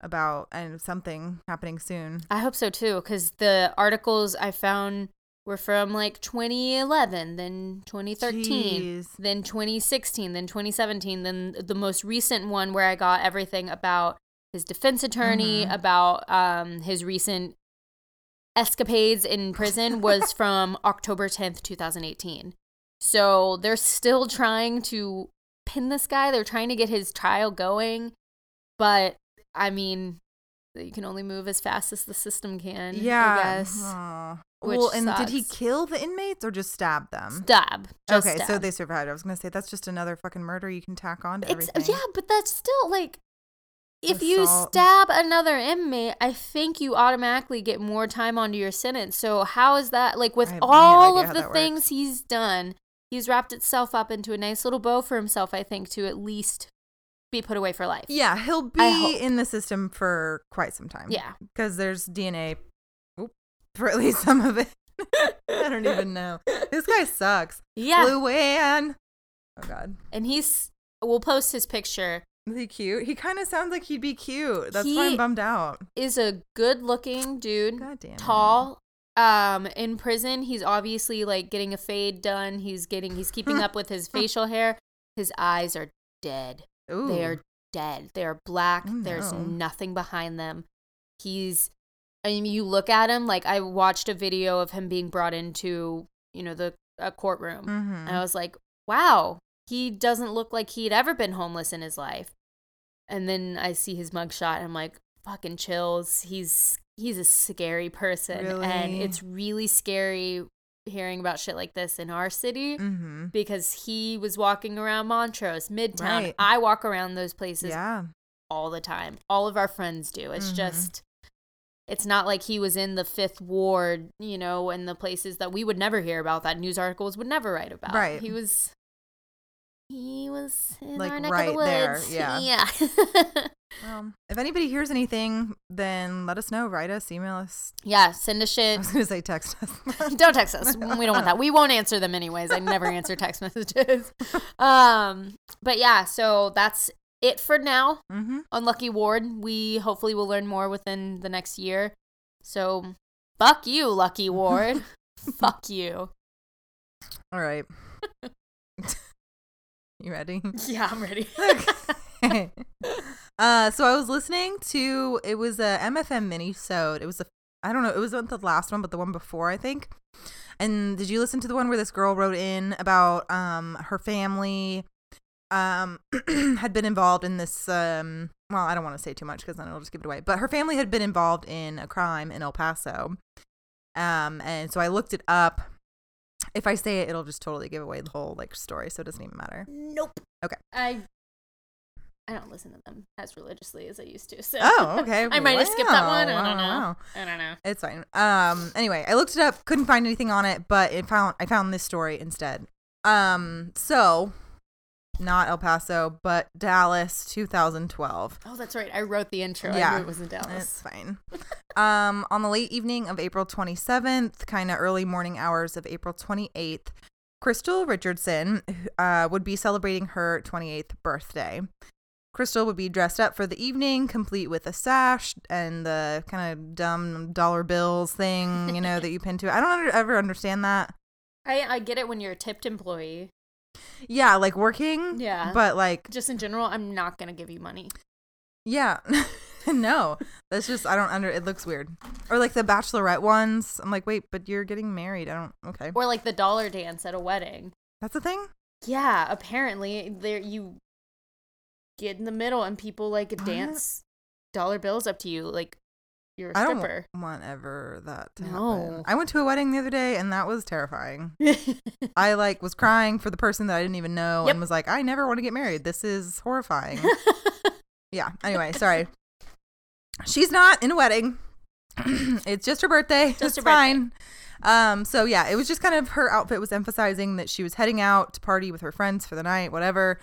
about and something happening soon. I hope so too, because the articles I found were from like 2011, then 2013, Jeez. then 2016, then 2017, then the most recent one where I got everything about his defense attorney, Mhm. about um, his recent escapades in prison <laughs> was from October 10th, 2018. So they're still trying to pin this guy. They're trying to get his trial going. But I mean, you can only move as fast as the system can. Yeah. I guess. Aw. which well, and did he kill the inmates or just stab them? Stab. Okay, so they survived. I was gonna say that's just another fucking murder you can tack on to It's everything. yeah, but that's still like if you stab another inmate, I think you automatically get more time onto your sentence. So how is that like with have no all of the things works. he's done, he's wrapped itself up into a nice little bow for himself, I think, to at least be put away for life. Yeah, he'll be in the system for quite some time. Yeah. because there's DNA <laughs> for at least some of it. <laughs> I don't even know. This guy <laughs> sucks. Yeah. Luann. Oh God, And he's we'll post his picture. is he cute? He kind of sounds like he'd be cute. That's why I'm bummed out. Is a good looking dude. God damn. tall um in prison he's obviously like getting a fade done he's getting he's keeping up with his facial hair his eyes are dead Ooh. they are dead. They are black. Oh, there's no. nothing behind them. He's I mean you look at him like I watched a video of him being brought into you know the a courtroom. Mhm. and I was like wow he doesn't look like he'd ever been homeless in his life. And then I see his mugshot and I'm like fucking chills. He's he's a scary person and it's really scary hearing about shit like this in our city Mhm. because he was walking around Montrose, Midtown. Right. I walk around those places Yeah. all the time. All of our friends do. It's Mhm. just it's not like he was in the fifth ward, you know, and the places that we would never hear about that news articles would never write about. Right. He was He was in Like, our neck right of the there, woods. yeah. <laughs> Yeah. <laughs> Well, if anybody hears anything, then let us know. Write us, email us. yeah. Send I shit. I was gonna say text us. <laughs> Don't text us. We don't want that. We won't answer them anyways. I never answer text messages. <laughs> Um, but yeah, so that's it for now mm-hmm. on Lucky Ward. We hopefully will learn more within the next year. So fuck you, Lucky <laughs> Ward. fuck you. All right. you ready? Yeah, I'm ready. Okay. Uh, so I was listening to it was a MFM mini sode. It was a I don't know. It wasn't the last one, but the one before, I think. And did you listen to the one where this girl wrote in about um her family um <clears throat> had been involved in this um well I don't want to say too much because then it'll just give it away. But her family had been involved in a crime in El Paso. Um and so I looked it up. If I say it, it'll just totally give away the whole like story, so it doesn't even matter. nope. Okay. I I don't listen to them as religiously as I used to. <laughs> So Oh, okay. I might have skipped that Wow, one. I wow, don't know. wow. I don't know. It's fine. Um. Anyway, I looked it up, couldn't find anything on it, but it found I found this story instead. Um. So, not El Paso, but Dallas, 2012. Oh, that's right. I wrote the intro. I Yeah. knew it was in Dallas. It's fine. <laughs> um. On the late evening of April 27th, kind of early morning hours of April 28th, Crystal Richardson uh, would be celebrating her 28th birthday. Crystal would be dressed up for the evening, complete with a sash and the kind of dumb dollar bills thing, you know, that you pin to it. I don't under- ever understand that. I, I get it when you're a tipped employee. Yeah, like working. Yeah. But like, Just in general, I'm not going to give you money. yeah. <laughs> no, that's just, I don't under, it looks weird. Or like the bachelorette ones. I'm like, wait, but you're getting married. I don't, okay. Or like the dollar dance at a wedding. That's a thing? Yeah, apparently there you get in the middle and people like dance dollar bills up to you like you're a I don't want ever that to happen. No. I went to a wedding the other day and that was terrifying. <laughs> I like was crying for the person that I didn't even know Yep. and was like, I never want to get married. This is horrifying. <laughs> yeah. Anyway, sorry. She's not in a wedding. <clears throat> it's just her birthday. Just it's her birthday. fine. Um, so yeah, it was just kind of her outfit was emphasizing that she was heading out to party with her friends for the night, whatever.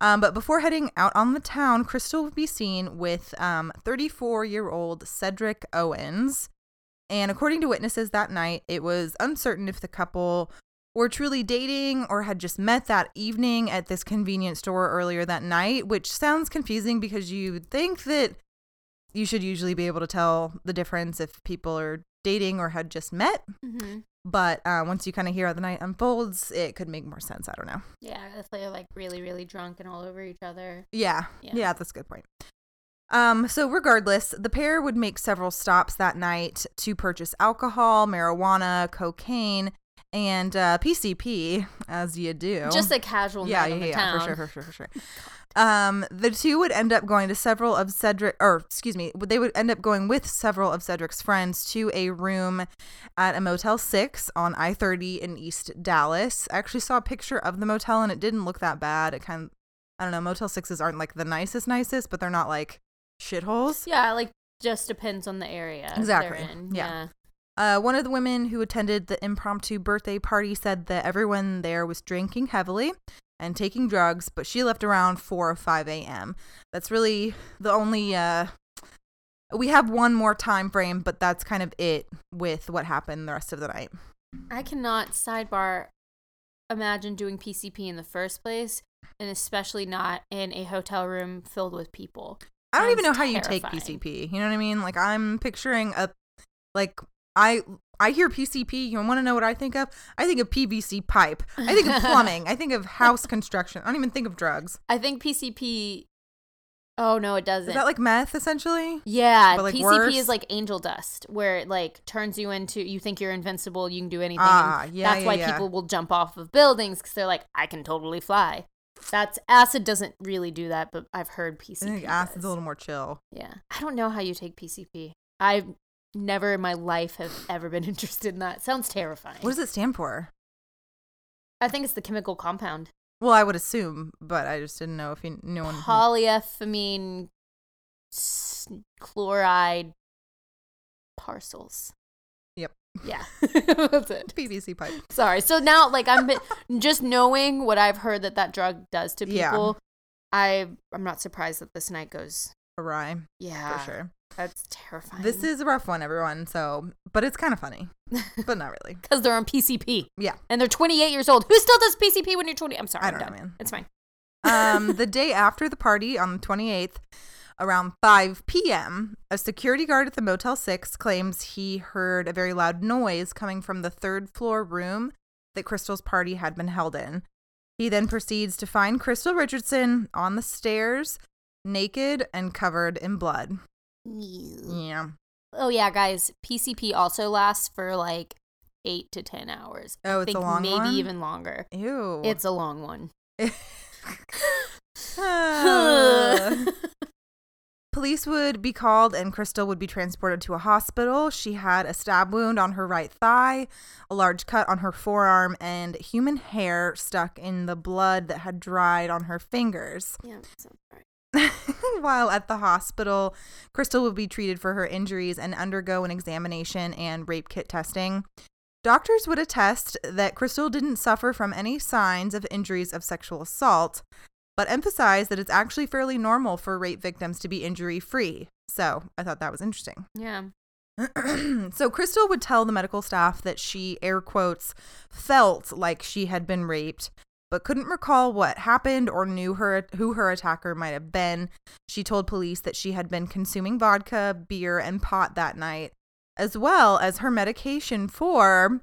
Um, but before heading out on the town, Crystal would be seen with um 34 year old Cedric Owens. And according to witnesses that night, it was uncertain if the couple were truly dating or had just met that evening at this convenience store earlier that night, which sounds confusing because you think that you should usually be able to tell the difference if people are dating or had just met. hmm But uh, once you kind of hear how the night unfolds, it could make more sense. I don't know. Yeah, if they're like really, really drunk and all over each other. Yeah, Yeah. yeah, that's a good point. Um, so regardless, the pair would make several stops that night to purchase alcohol, marijuana, cocaine, and uh, PCP, as you do. Just a casual yeah, night yeah, on the yeah, town. for sure, for sure, for sure. Um, the two would end up going to several of Cedric, or excuse me, they would end up going with several of Cedric's friends to a room at a Motel Six on I thirty in East Dallas. I actually saw a picture of the motel and it didn't look that bad. It kind of, I don't know, Motel Sixes aren't like the nicest, nicest, but they're not like shitholes. Yeah, like just depends on the area. Exactly. They're. Yeah. Uh, one of the women who attended the impromptu birthday party said that everyone there was drinking heavily and taking drugs, but she left around 4 or 5 a.m. That's really the only. Uh, we have one more time frame, but that's kind of it with what happened the rest of the night. I cannot sidebar imagine doing PCP in the first place, and especially not in a hotel room filled with people. I don't even know how you take. PCP. You know what I mean? Like I'm picturing a like I I hear PCP. You want to know what I think of? I think of PVC pipe. I think of <laughs> plumbing. I think of house construction. I don't even think of drugs. I think PCP. Oh no, it doesn't. Is that like meth essentially? yeah, but, like, PCP worse? is like angel dust, where it like turns you into you think you're invincible, you can do anything. Ah, yeah, that's yeah, why yeah. people will jump off of buildings because they're like, I can totally fly. That's acid doesn't really do that, but I've heard PCP. I think acid's does. a little more chill. Yeah. I don't know how you take PCP. I've never in my life have ever been <laughs> interested in that. Sounds terrifying. What does it stand for? I think it's the chemical compound. Well, I would assume, but I just didn't know if you knew. one Polyethylamine chloride parcels. Yep. Yeah, <laughs> <laughs> that's it. PVC pipe. Sorry. So now, like, I'm just knowing what I've heard that that drug does to Yeah. people. I I'm not surprised that this night goes. Awry, Yeah, for sure. That's terrifying. This is a rough one, everyone. So, but it's kind of funny, but not really. <laughs> because they're on PCP. Yeah. and they're 28 years old. Who still does PCP when you're 20? I'm sorry. I I'm don't know, man. It's fine. Um, the <laughs> day after the party on the 28th, around 5 p.m., a security guard at the Motel 6 claims he heard a very loud noise coming from the third floor room that Crystal's party had been held in. He then proceeds to find Crystal Richardson on the stairs, naked and covered in blood. Yeah. Oh yeah, guys. PCP also lasts for like eight to ten hours. Oh, I it's a think long maybe one? even longer. Ew. It's a long one. <laughs> <sighs> Police would be called and Crystal would be transported to a hospital. She had a stab wound on her right thigh, a large cut on her forearm, and human hair stuck in the blood that had dried on her fingers. yeah, sounds right. <laughs> While at the hospital, Crystal would be treated for her injuries and undergo an examination and rape kit testing. Doctors would attest that Crystal didn't suffer from any signs of injuries of sexual assault, but emphasize that it's actually fairly normal for rape victims to be injury free. So I thought that was interesting. <clears throat> Yeah. so Crystal would tell the medical staff that she air quotes felt like she had been raped but couldn't recall what happened or knew her who her attacker might have been. She told police that she had been consuming vodka, beer and pot that night as well as her medication for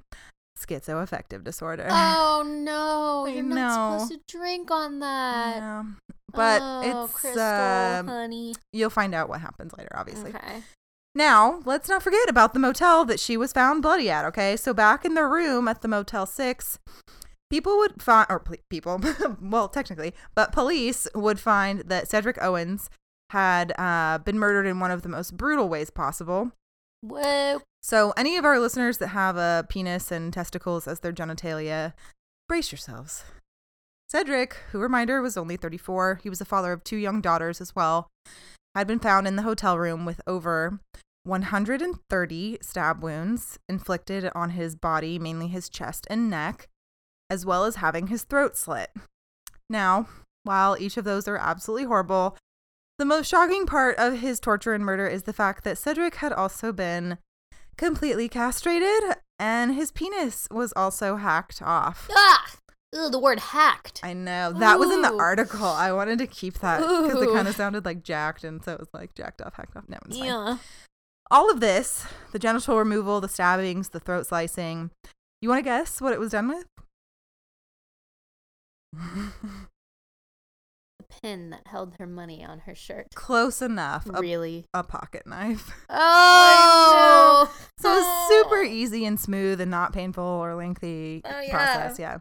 schizoaffective disorder. Oh no, <laughs> you're not supposed to drink on that. Yeah. But oh, it's Crystal, uh, honey. you'll find out what happens later obviously. Okay. Now, let's not forget about the motel that she was found bloody at, okay? So, back in the room at the Motel 6, people would find, or pl- people, <laughs> well, technically, but police would find that Cedric Owens had uh, been murdered in one of the most brutal ways possible. Whoa. So, any of our listeners that have a penis and testicles as their genitalia, brace yourselves. Cedric, who reminder was only 34, he was a father of two young daughters as well, had been found in the hotel room with over 130 stab wounds inflicted on his body, mainly his chest and neck, as well as having his throat slit. Now, while each of those are absolutely horrible, the most shocking part of his torture and murder is the fact that Cedric had also been completely castrated and his penis was also hacked off. Ah! Ew, the word hacked. I know. That was in the article. I wanted to keep that because it kind of sounded like jacked, and so it was like jacked off, hacked off. No, it's fine. yeah. All of this the genital removal, the stabbings, the throat slicing. You want to guess what it was done with? <laughs> The pin that held her money on her shirt. Close enough. A, Really? a pocket knife. <laughs> Oh, oh. So it was super oh. easy and smooth and not painful or lengthy Oh, yeah. process. Yeah.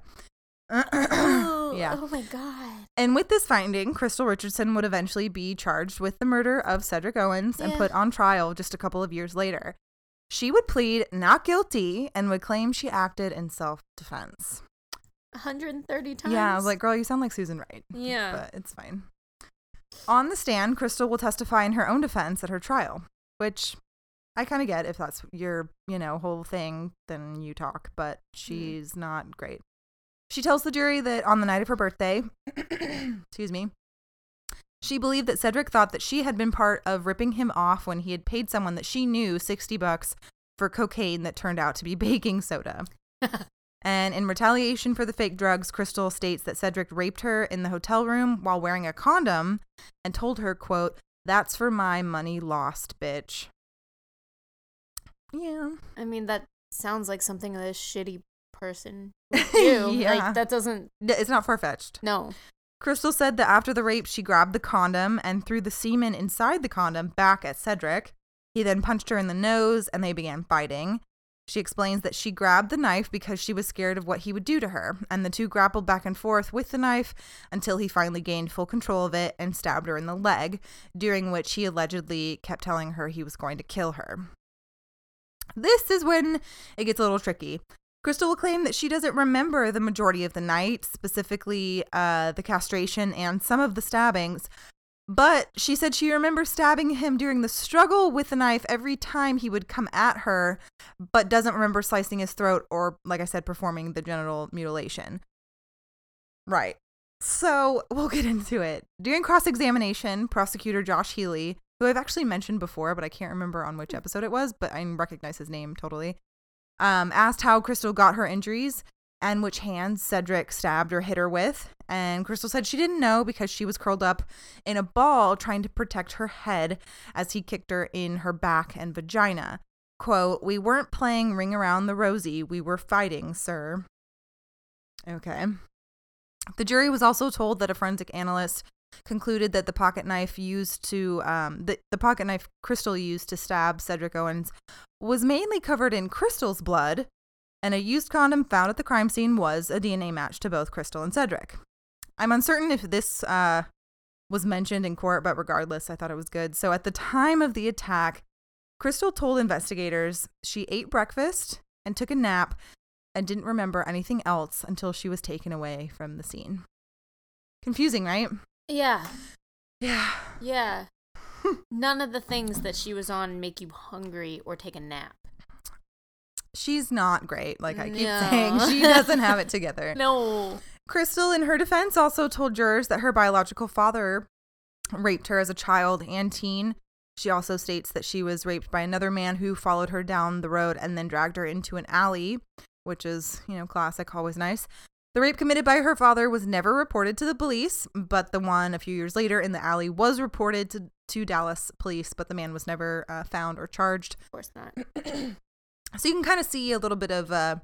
<clears throat> Yeah. Oh my god. And with this finding, Crystal Richardson would eventually be charged with the murder of Cedric Owens and put on trial just a couple of years later. She would plead not guilty and would claim she acted in self defense. 130 times. Yeah, I was like, girl, you sound like Susan Wright. <laughs> Yeah. But it's fine. On the stand, Crystal will testify in her own defense at her trial, which I kind of get if that's your, you know, whole thing, then you talk, but mm-hmm. she's not great. She tells the jury that on the night of her birthday, <coughs> excuse me, she believed that Cedric thought that she had been part of ripping him off when he had paid someone that she knew 60 bucks for cocaine that turned out to be <laughs> baking soda. <laughs> And in retaliation for the fake drugs, Crystal states that Cedric raped her in the hotel room while wearing a condom and told her, quote, that's for my money lost, bitch. Yeah. I mean, that sounds like something that a shitty person <laughs> would do. Yeah. Like, that doesn't. It's not far fetched. No. Crystal said that after the rape, she grabbed the condom and threw the semen inside the condom back at Cedric. He then punched her in the nose and they began fighting. She explains that she grabbed the knife because she was scared of what he would do to her, and the two grappled back and forth with the knife until he finally gained full control of it and stabbed her in the leg, during which he allegedly kept telling her he was going to kill her. This is when it gets a little tricky. Crystal will claim that she doesn't remember the majority of the night, specifically uh, the castration and some of the stabbings, But she said she remembers stabbing him during the struggle with the knife every time he would come at her, but doesn't remember slicing his throat or, like I said, performing the genital mutilation. Right. So we'll get into it. During cross examination, prosecutor Josh Healy, who I've actually mentioned before, but I can't remember on which episode it was, but I recognize his name totally, um, asked how Crystal got her injuries and which hands Cedric stabbed or hit her with. And Crystal said she didn't know because she was curled up in a ball trying to protect her head as he kicked her in her back and vagina. Quote, We weren't playing ring around the rosy, we were fighting, sir. Okay. The jury was also told that a forensic analyst concluded that the pocket knife used to um, the, the pocket knife crystal used to stab cedric owens was mainly covered in crystal's blood and a used condom found at the crime scene was a dna match to both crystal and cedric i'm uncertain if this uh, was mentioned in court but regardless i thought it was good so at the time of the attack crystal told investigators she ate breakfast and took a nap and didn't remember anything else until she was taken away from the scene confusing right Yeah. yeah Yeah. <laughs> None of the things that she was on make you hungry or take a nap. She's not great. Like I keep No. saying, she doesn't have it together. <laughs> No. Crystal, in her defense, also told jurors that her biological father raped her as a child and teen. She also states that she was raped by another man who followed her down the road and then dragged her into an alley, which is, you know, classic, always nice. The rape committed by her father was never reported to the police, but the one a few years later in the alley was reported to, to Dallas police, but the man was never uh, found or charged. Of course not. <clears throat> So you can kind of see a little bit of uh,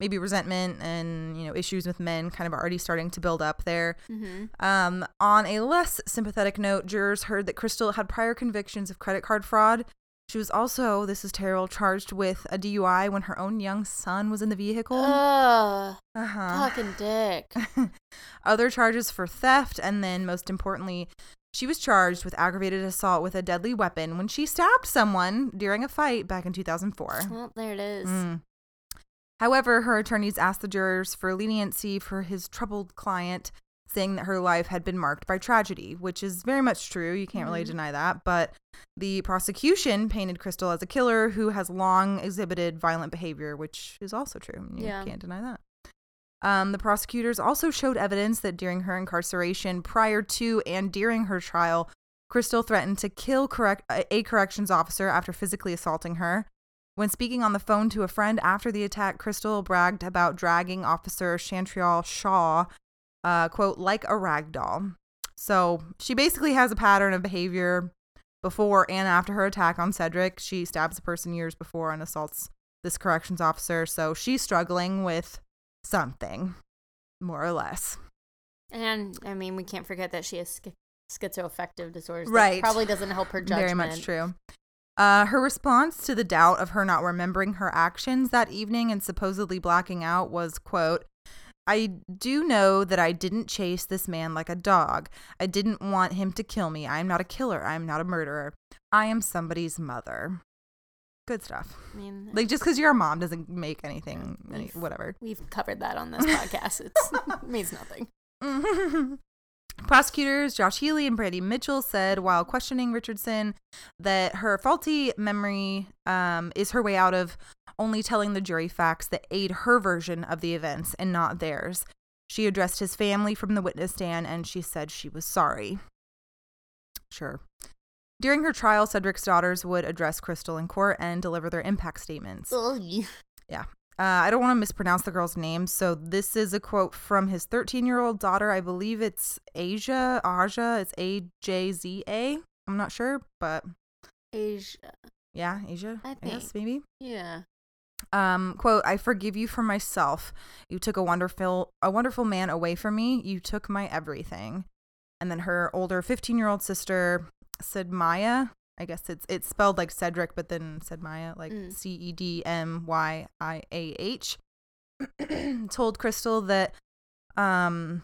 maybe resentment and you know issues with men kind of already starting to build up there. hmm Um, on a less sympathetic note, jurors heard that Crystal had prior convictions of credit card fraud. She was also, this is terrible, charged with a DUI when her own young son was in the vehicle. Ugh. uh-huh. Fucking dick. <laughs> Other charges for theft, and then most importantly, she was charged with aggravated assault with a deadly weapon when she stabbed someone during a fight back in 2004. Well, there it is. Mm. However, her attorneys asked the jurors for leniency for his troubled client, saying that her life had been marked by tragedy, which is very much true. You can't really Mhm. deny that. But the prosecution painted Crystal as a killer who has long exhibited violent behavior, which is also true. You Yeah. can't deny that. Um, the prosecutors also showed evidence that during her incarceration, prior to and during her trial, Crystal threatened to kill correct a corrections officer after physically assaulting her. When speaking on the phone to a friend after the attack, Crystal bragged about dragging Officer Chantrial Shaw, uh, quote, like a rag doll. So she basically has a pattern of behavior before and after her attack on Cedric. She stabs a person years before and assaults this corrections officer. So she's struggling with something, more or less. And I mean, we can't forget that she has sch- schizoaffective disorders. Right. Probably doesn't help her judgment. Very much true. Uh, her response to the doubt of her not remembering her actions that evening and supposedly blacking out was, quote, I do know that I didn't chase this man like a dog. I didn't want him to kill me. I am not a killer. I am not a murderer. I am somebody's mother. Good stuff. I mean, Like just because you're a mom doesn't make anything, any, whatever. we've covered that on this <laughs> podcast. It means nothing. <laughs> Prosecutors Josh Healy and Brandy Mitchell said while questioning Richardson that her faulty memory um, is her way out of only telling the jury facts that aid her version of the events and not theirs. She addressed his family from the witness stand and she said she was sorry. Sure. During her trial, Cedric's daughters would address Crystal in court and deliver their impact statements. Ugh. Uh, I don't want to mispronounce the girl's name, so this is a quote from his 13 year old daughter. I believe it's Asia. Aja. It's A J Z A. I'm not sure, but Asia. yeah, Asia. I guess think. maybe. Yeah. Um, quote: I forgive you for myself. You took a wonderful, a wonderful man away from me. You took my everything. And then her older 15 year old sister said Maya. I guess it's it's spelled like Cedric, but then said Maya, like Mm. C E D M Y I A H. <clears throat> Told Crystal that, um,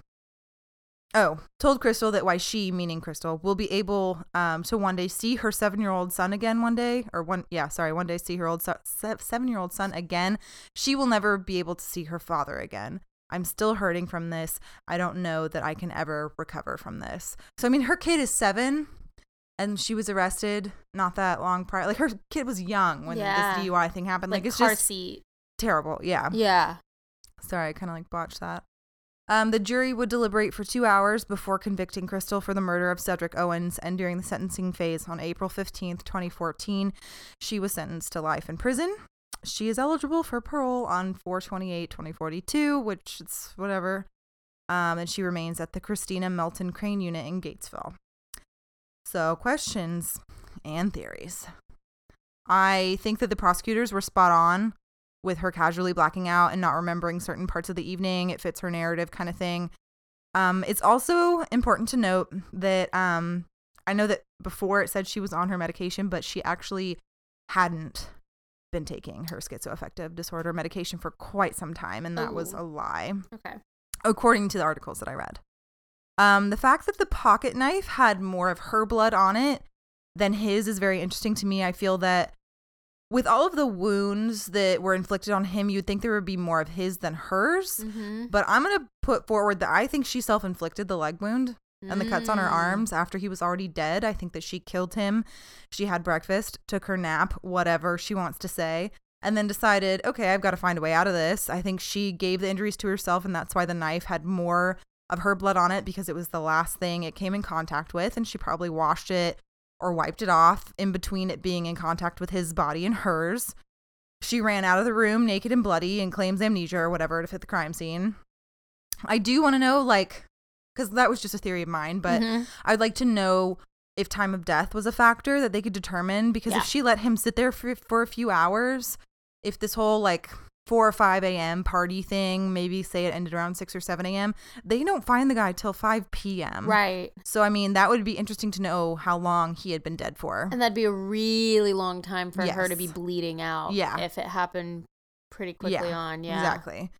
oh, told Crystal that why she, meaning Crystal, will be able um to one day see her seven year old son again one day, or one yeah, sorry, one day see her old so- seven year old son again. She will never be able to see her father again. I'm still hurting from this. I don't know that I can ever recover from this. So, I mean, her kid is seven and she was arrested not that long prior. Like, her kid was young when Yeah. this DUI thing happened. Like, Like, it's car just seat. terrible. Yeah. Yeah. Sorry, I kind of like botched that. Um, the jury would deliberate for two hours before convicting Crystal for the murder of Cedric Owens, and during the sentencing phase on April 15th, 2014, she was sentenced to life in prison. She is eligible for parole on 428 2042, which is whatever. Um, and she remains at the Christina Melton Crane unit in Gatesville. So, questions and theories. I think that the prosecutors were spot on with her casually blacking out and not remembering certain parts of the evening. It fits her narrative kind of thing. Um, it's also important to note that um, I know that before it said she was on her medication, but she actually hadn't been taking her schizoaffective disorder medication for quite some time, and that was a lie, Okay. according to the articles that I read. Um, the fact that the pocket knife had more of her blood on it than his is very interesting to me. I feel that with all of the wounds that were inflicted on him, you'd think there would be more of his than hers. Mm-hmm. But I'm going to put forward that I think she self inflicted the leg wound and the cuts on her Mm. arms after he was already dead. I think that she killed him. She had breakfast, took her nap, whatever she wants to say, and then decided, okay, I've got to find a way out of this. I think she gave the injuries to herself, and that's why the knife had more of her blood on it because it was the last thing it came in contact with, and she probably washed it or wiped it off in between it being in contact with his body and hers. She ran out of the room naked and bloody and claims amnesia or whatever to fit the crime scene. I do want to know, like, because that was just a theory of mine, but Mhm. I'd like to know if time of death was a factor that they could determine because Yeah. if she let him sit there for, for a few hours, if this whole like 4 or 5 a.m. party thing, maybe say it ended around 6 or 7 a.m., they don't find the guy till 5 p.m. Right. So, I mean, that would be interesting to know how long he had been dead for. And that'd be a really long time for her to be bleeding out. Yeah. If it happened pretty quickly on. Yeah. Exactly.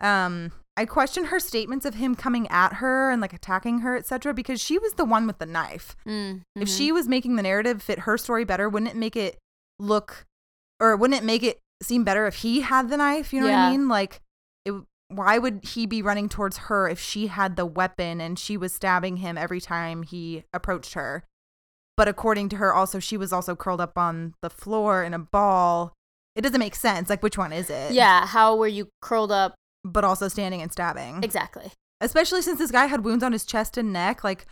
Um, I question her statements of him coming at her and like attacking her, etc., because she was the one with the knife. Mm, If she was making the narrative fit her story better, wouldn't it make it look or wouldn't it make it seem better if he had the knife? You know what I mean? Like it why would he be running towards her if she had the weapon and she was stabbing him every time he approached her? But according to her also she was also curled up on the floor in a ball. It doesn't make sense. Like which one is it? Yeah. How were you curled up? But also standing and stabbing. Exactly. Especially since this guy had wounds on his chest and neck. Like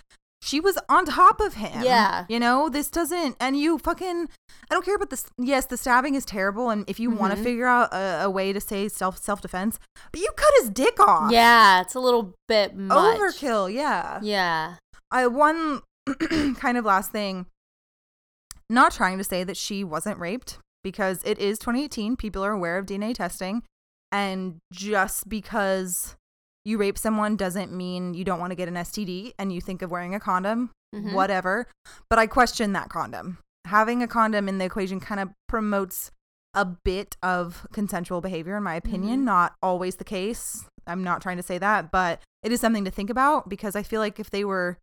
she was on top of him. Yeah. You know, this doesn't, and you fucking, I don't care about this. Yes, the stabbing is terrible. And if you want to mm-hmm. figure out a, a way to say self self defense, but you cut his dick off. Yeah. It's a little bit much. Overkill. Yeah. Yeah. I, one <clears throat> kind of last thing, not trying to say that she wasn't raped because it is 2018. People are aware of DNA testing. And just because you rape someone doesn't mean you don't want to get an STD and you think of wearing a condom, Mhm. whatever. But I question that condom. Having a condom in the equation kind of promotes a bit of consensual behavior, in my opinion. Mhm. Not always the case. I'm not trying to say that, but it is something to think about because I feel like if they were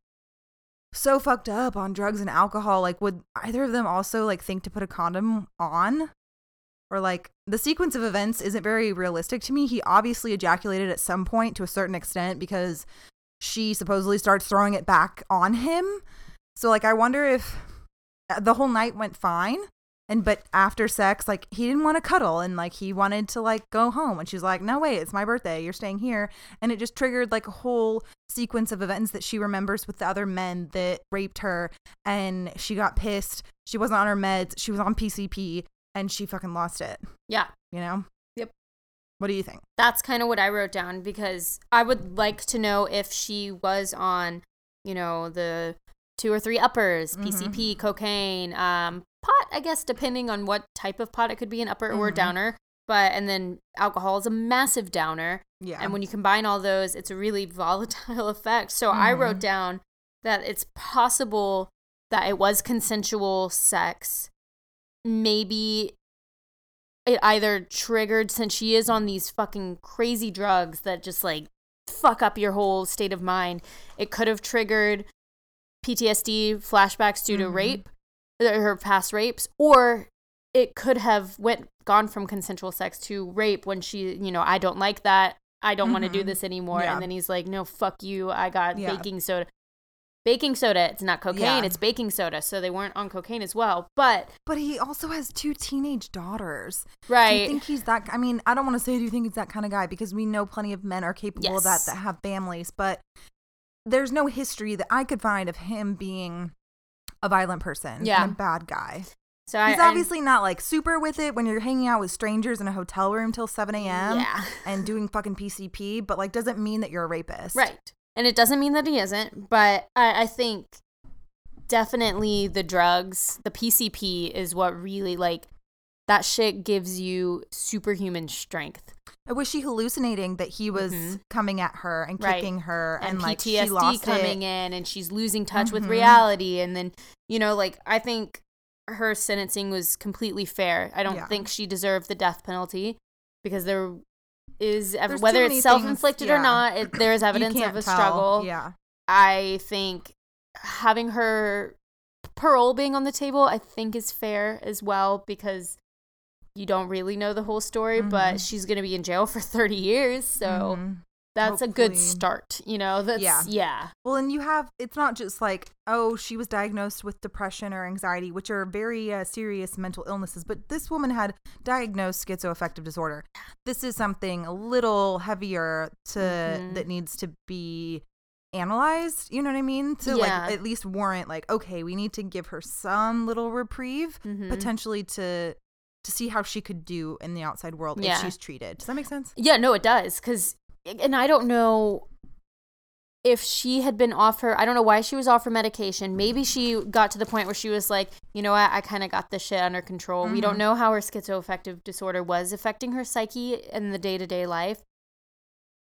so fucked up on drugs and alcohol, like would either of them also like think to put a condom on? Or like the sequence of events isn't very realistic to me. He obviously ejaculated at some point to a certain extent because she supposedly starts throwing it back on him. So like I wonder if uh, the whole night went fine and but after sex like he didn't want to cuddle and like he wanted to like go home and she's like no wait it's my birthday you're staying here and it just triggered like a whole sequence of events that she remembers with the other men that raped her and she got pissed she wasn't on her meds she was on PCP and she fucking lost it Yeah. you know Yep. what do you think That's kind of what I wrote down because I would like to know if she was on, you know, the two or three uppers, Mhm. PCP, cocaine, um, pot, I guess, depending on what type of pot it could be an upper or a Mhm. downer. But, and then alcohol is a massive downer. yeah And when you combine all those, it's a really <laughs> volatile effect. So I wrote Mhm. down that it's possible that it was consensual sex. Maybe it either triggered, since she is on these fucking crazy drugs that just like fuck up your whole state of mind, it could have triggered PTSD flashbacks due to Mhm. rape, uh, her past rapes, or it could have went gone from consensual sex to rape when she, you know, I don't like that. I don't want to do this anymore. Yeah. And then he's like, no, fuck you. I got Yeah. baking soda. Baking soda, it's not cocaine, Yeah. it's baking soda. So they weren't on cocaine as well. But, But he also has two teenage daughters. Right. Do you think he's that? I mean, I don't want to say do you think he's that kind of guy because we know plenty of men are capable of that that have families, but there's no history that I could find of him being a violent person Yeah. and a bad guy. so I, He's I- obviously not like super with it when you're hanging out with strangers in a hotel room till 7 a.m. Yeah. and doing fucking PCP, but like doesn't mean that you're a rapist. Right. And it doesn't mean that he isn't, but I, I think definitely the drugs, the PCP is what really like that shit gives you superhuman strength. Was she hallucinating that he was Mhm. coming at her and Right. kicking her and, And, like she PTSD lost coming it? in and she's losing touch with Mhm. reality. And then, you know, like I think her sentencing was completely fair. I don't Yeah. think she deserved the death penalty because there is, ev- whether it's self inflicted or not, it, <clears throat> there is evidence of a tell. struggle. Yeah. I think having her parole being on the table, I think is fair as well because you don't really know the whole story, but Mhm. she's going to be in jail <laughs> for 30 years. So Mhm. That's a good start, you know? That's, Yeah. yeah. Well, and you have, it's not just like, oh, she was diagnosed with depression or anxiety, which are very uh, serious mental illnesses, but this woman had diagnosed schizoaffective disorder. This is something a little heavier to, Mhm. that needs to be analyzed, you know what I mean? To Yeah. like at least warrant, like, okay, we need to give her some little reprieve, Mhm. potentially to, to see how she could do in the outside world Yeah. if she's treated. Does that make sense? Yeah, no, it does. Cause, and I don't know if she had been off her, I don't know why she was off her medication. Maybe she got to the point where she was like, you know what, I kind of got this shit under control. We don't Mhm. know how her schizoaffective disorder was affecting her psyche in the day to day life.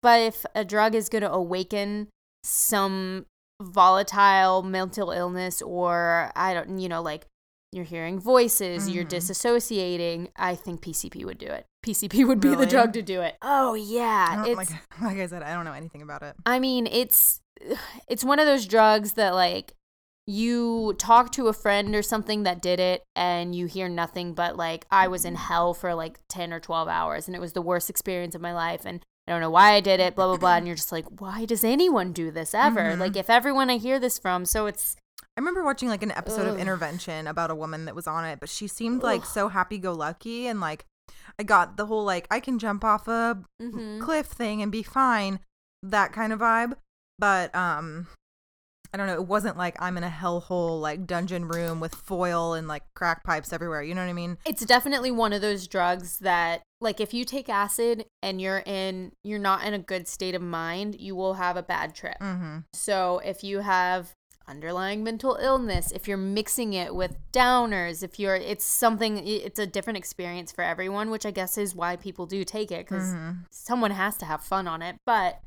But if a drug is going to awaken some volatile mental illness or I don't, you know, like you're hearing voices, you're Mhm. disassociating, I think PCP would do it. PCP would be the drug to do it. Oh yeah, it's like, <laughs> like I said, I don't know anything about it. I mean, it's <sighs> it's one of those drugs that like you talk to a friend or something that did it and you hear nothing but like I was in hell for like 10 or 12 hours and it was the worst experience of my life and I don't know why I did it blah blah blah and you're just like why does anyone do this ever? Mhm. Like if everyone I hear this from so it's I remember watching like an episode of Intervention about a woman that was on it, but she seemed like Ugh. so happy go lucky and like I got the whole like I can jump off a mhm. cliff thing and be fine, that kind of vibe. But um I don't know, it wasn't like I'm in a hellhole like dungeon room with foil and like crack pipes everywhere. You know what I mean? It's definitely one of those drugs that like if you take acid and you're in you're not in a good state of mind, you will have a bad trip. Mm-hmm. So if you have underlying mental illness, if you're mixing it with downers, if you're it's something it's a different experience for everyone, which I guess is why people do take it cuz Mhm. someone has to have fun on it, but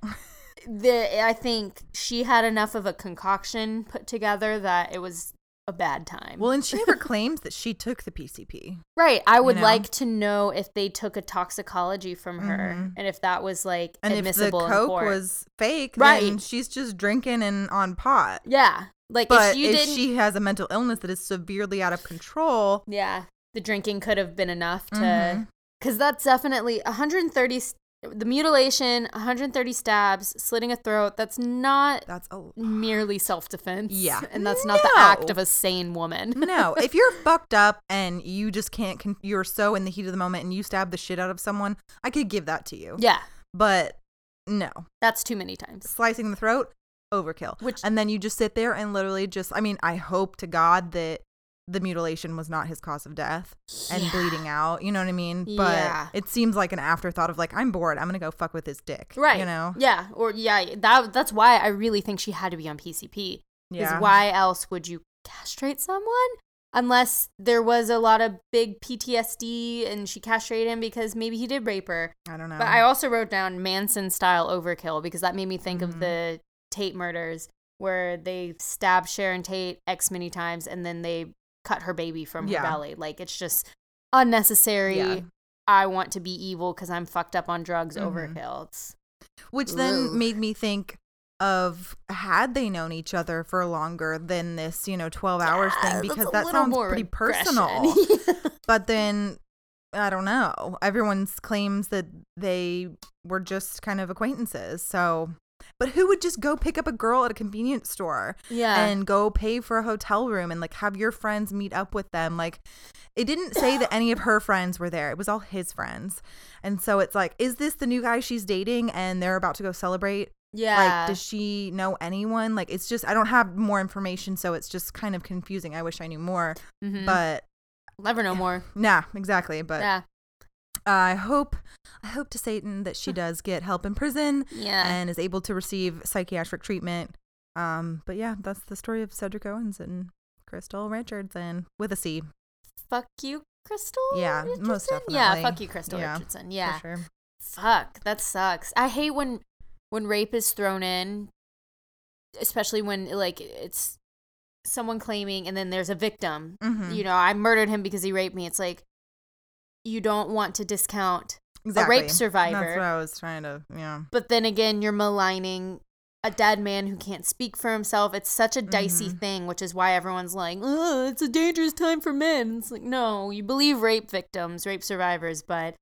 the I think she had enough of a concoction put together that it was a bad time. Well, and she <laughs> never claims that she took the PCP. Right. I would know? like to know if they took a toxicology from her Mhm. and if that was like And if the admissible coke was fake, Right. then she's just drinking and on pot. yeah. Like But if you if she has a mental illness that is severely out of control, Yeah. The drinking could have been enough to Mhm. cuz that's definitely 130 s- the mutilation, 130 stabs, slitting a throat, that's not that's a merely self-defense. Yeah. And that's not the act of a sane woman. no. <laughs> If you're fucked up and you just can't, con- you're so in the heat of the moment and you stab the shit out of someone, I could give that to you. yeah. But no, That's too many times. slicing the throat, overkill. Which and then you just sit there and literally just, I mean, I hope to God that the mutilation was not his cause of death and Yeah. bleeding out. You know what I mean? But Yeah. it seems like an afterthought of like, I'm bored. I'm gonna go fuck with his dick. Right. You know? Yeah, or yeah, that that's why I really think she had to be on PCP. Yeah. why else would you castrate someone? Unless there was a lot of big PTSD and she castrated him because maybe he did rape her. I don't know. But I also wrote down Manson style overkill because that made me think Mhm. of the Tate murders where they stabbed Sharon Tate X many times and then they cut her baby from Yeah. her belly. Like it's just unnecessary. Yeah. I want to be evil because I'm fucked up on drugs. Mhm. Overkill. It's Which then made me think of had they known each other for longer than this, you know, 12 hours Yeah, thing because that sounds pretty aggression. personal. <laughs> but then I don't know. Everyone's claims that they were just kind of acquaintances. So, but who would just go pick up a girl at a convenience store Yeah. and go pay for a hotel room and like have your friends meet up with them? Like, it didn't say that any of her friends were there. It was all his friends. And so it's like, is this the new guy she's dating and they're about to go celebrate? yeah. Like, does she know anyone? Like, it's just, I don't have more information. So it's just kind of confusing. I wish I knew more. Mhm. But never know more. nah, exactly. But yeah. I hope, I hope to Satan that she <laughs> does get help in prison Yeah. and is able to receive psychiatric treatment. Um, but yeah, that's the story of Cedric Owens and Crystal Richardson with a C. fuck you, Crystal. Yeah, Richardson? most Yeah, fuck you, Crystal Yeah, Richardson. Yeah. Sure. Fuck, that sucks. I hate when when rape is thrown in, especially when like it's someone claiming and then there's a victim. Mhm. You know, I murdered him because he raped me. It's like you don't want to discount Exactly. a rape survivor. That's what I was trying to, yeah. but then again, you're maligning a dead man who can't speak for himself. It's such a dicey Mhm. thing, which is why everyone's like, oh, it's a dangerous time for men. It's like, no, you believe rape victims, rape survivors, but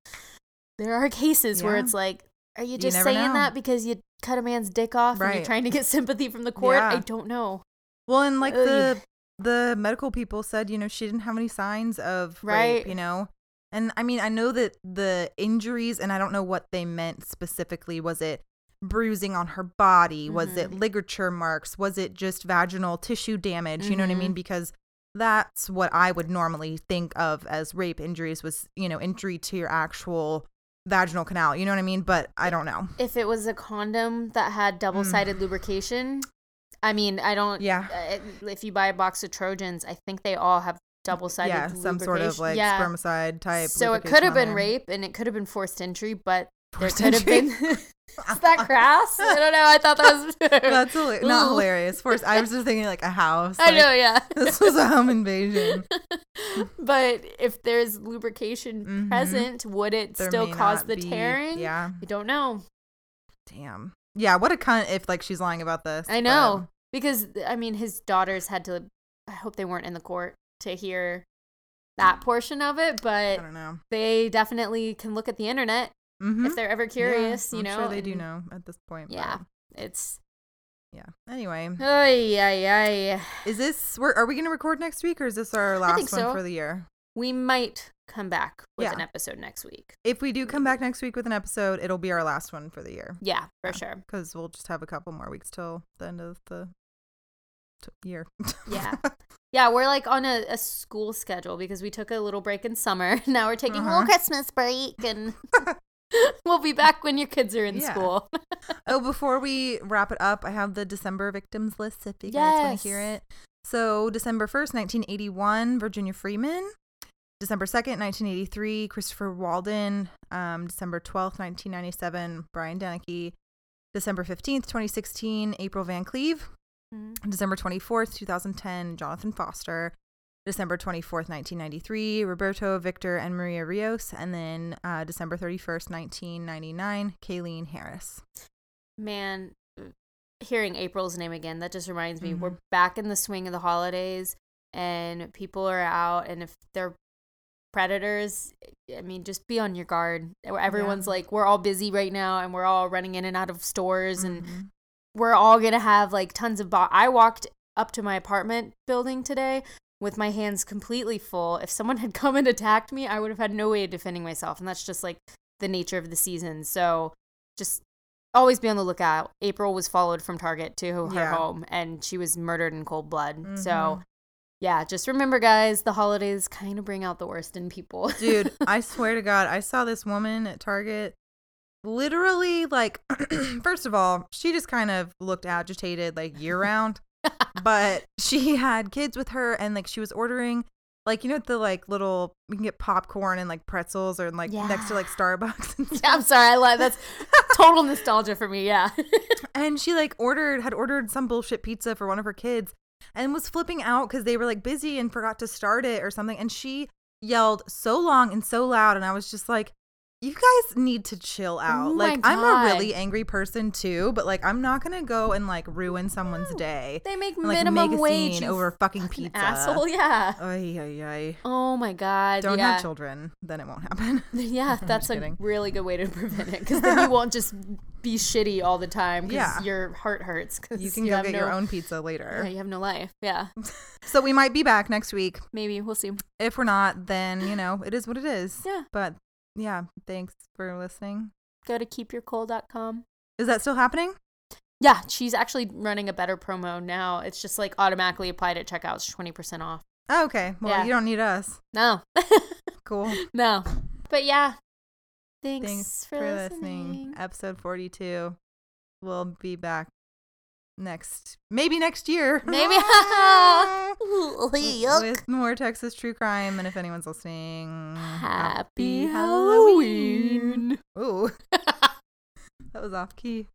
there are cases where it's like, are you You just never saying know. that because you cut a man's dick off and you're trying to get <laughs> sympathy from the court? Yeah. I don't know. Well, and like Ugh. the the medical people said, you know, she didn't have any signs of Right. rape, you know. And I mean, I know that the injuries, and I don't know what they meant specifically. Was it bruising on her body? Was it Mhm. ligature marks? Was it just vaginal tissue damage? You know what I mean? Because that's what I would normally think of as rape injuries was, you know, injury to your actual vaginal canal. You know what I mean? But I don't know. If it was a condom that had double sided lubrication, I mean, I don't. Mm. Yeah. uh, If you buy a box of Trojans, I think they all have double sided yeah, some sort of like yeah. spermicide type. So it could have been there. rape and it could have been forced entry, but Forced there could have been. <laughs> Is that <laughs> crass? I don't know. I thought that was. <laughs> That's hila- not hilarious. Forced. I was just thinking like a house. I know, yeah. This was a home invasion. but if there's lubrication Mhm. present, would it There still cause the be- tearing? Yeah. I don't know. Damn. Yeah. What a cunt if like she's lying about this. I but- know because I mean his daughters had to. I hope they weren't in the court to hear that portion of it, I but don't know. they definitely can look at the internet Mm-hmm. if they're ever curious. you I'm know, sure they do know at this point. but Yeah, it's. Yeah. Anyway, Ay, ay, ay. is this? We're, are we going to record next week, or is this our last one so. for the year? We might come back with Yeah. an episode next week. If we do come back next week with an episode, it'll be our last one for the year Yeah, for Yeah. sure. because we'll just have a couple more weeks till the end of the year. Yeah. <laughs> Yeah, we're like on a, a school schedule because we took a little break in summer. <laughs> Now we're taking a Uh-huh. little Christmas break and <laughs> we'll be back when your kids are in Yeah. school. oh, before we wrap it up, I have the December victims list if you guys want to hear it. So, December 1st, 1981, Virginia Freeman. December 2nd, 1983, Christopher Walden. Um, December 12th, 1997, Brian Deneke. December 15th, 2016, April Van Cleve. December 24th, 2010, Jonathan Foster. December 24th, 1993, Roberto Victor and Maria Rios. And then uh, December 31st, 1999, Kayleen Harris. Man, hearing April's name again, that just reminds me Mhm. we're back in the swing of the holidays and people are out and if they're predators, I mean, just be on your guard. Everyone's Yeah. like, we're all busy right now and we're all running in and out of stores and Mhm. We're all gonna have like tons of bo- i walked up to my apartment building today with my hands completely full. If someone had <laughs> come and attacked me i would have had no way of defending myself and that's just like the nature of the season. So just always be on the lookout. April was followed from target to her Yeah. home and she was murdered in cold blood. So Mhm. yeah just remember guys the holidays kind of bring out the worst in people. Dude, <laughs> I swear to God, I saw this woman at Target literally like <clears throat> first of all, she just kind of looked agitated like year round. <laughs> but she had kids with her and like she was ordering like you know the like little you can get popcorn and like pretzels or like next to like Starbucks and <laughs> yeah, i'm sorry i love that's <laughs> total nostalgia for me yeah and she like ordered had ordered some bullshit pizza for one of her kids and was flipping out because they were like busy and forgot to start it or something and she yelled so long and so loud and i was just like you guys need to chill oh out. Oh like I'm a really angry person too, but like I'm not gonna go and like ruin someone's No. day. They make and, like minimum make wage over fucking fucking pizza. asshole. Yeah. Ay, ay, ay. Oh my god. Don't yeah. have children, then it won't happen. <laughs> Yeah, <laughs> that's a kidding. really good way to prevent it because then you <laughs> won't just be shitty all the time because Yeah. your heart hurts. 'cause You can go get no, your own pizza Yeah, later. you have no life. Yeah, So we might be back next week. maybe we'll see. If we're not, then you know it is what it is. Yeah. But yeah, thanks for listening. Go to keepyourcoal.com. Is that still happening? Yeah, she's actually running a better promo now. It's just like automatically applied at checkout. It's twenty percent off. Oh, okay. Well, Yeah. you don't need us. No, <laughs> Cool. no, but yeah. Thanks, Thanks for, for listening. listening. Episode 42. We'll be back next, maybe next year. <laughs> Maybe. <laughs> With more Texas true crime. And if anyone's listening, Happy Halloween. Ooh, <laughs> that was off key.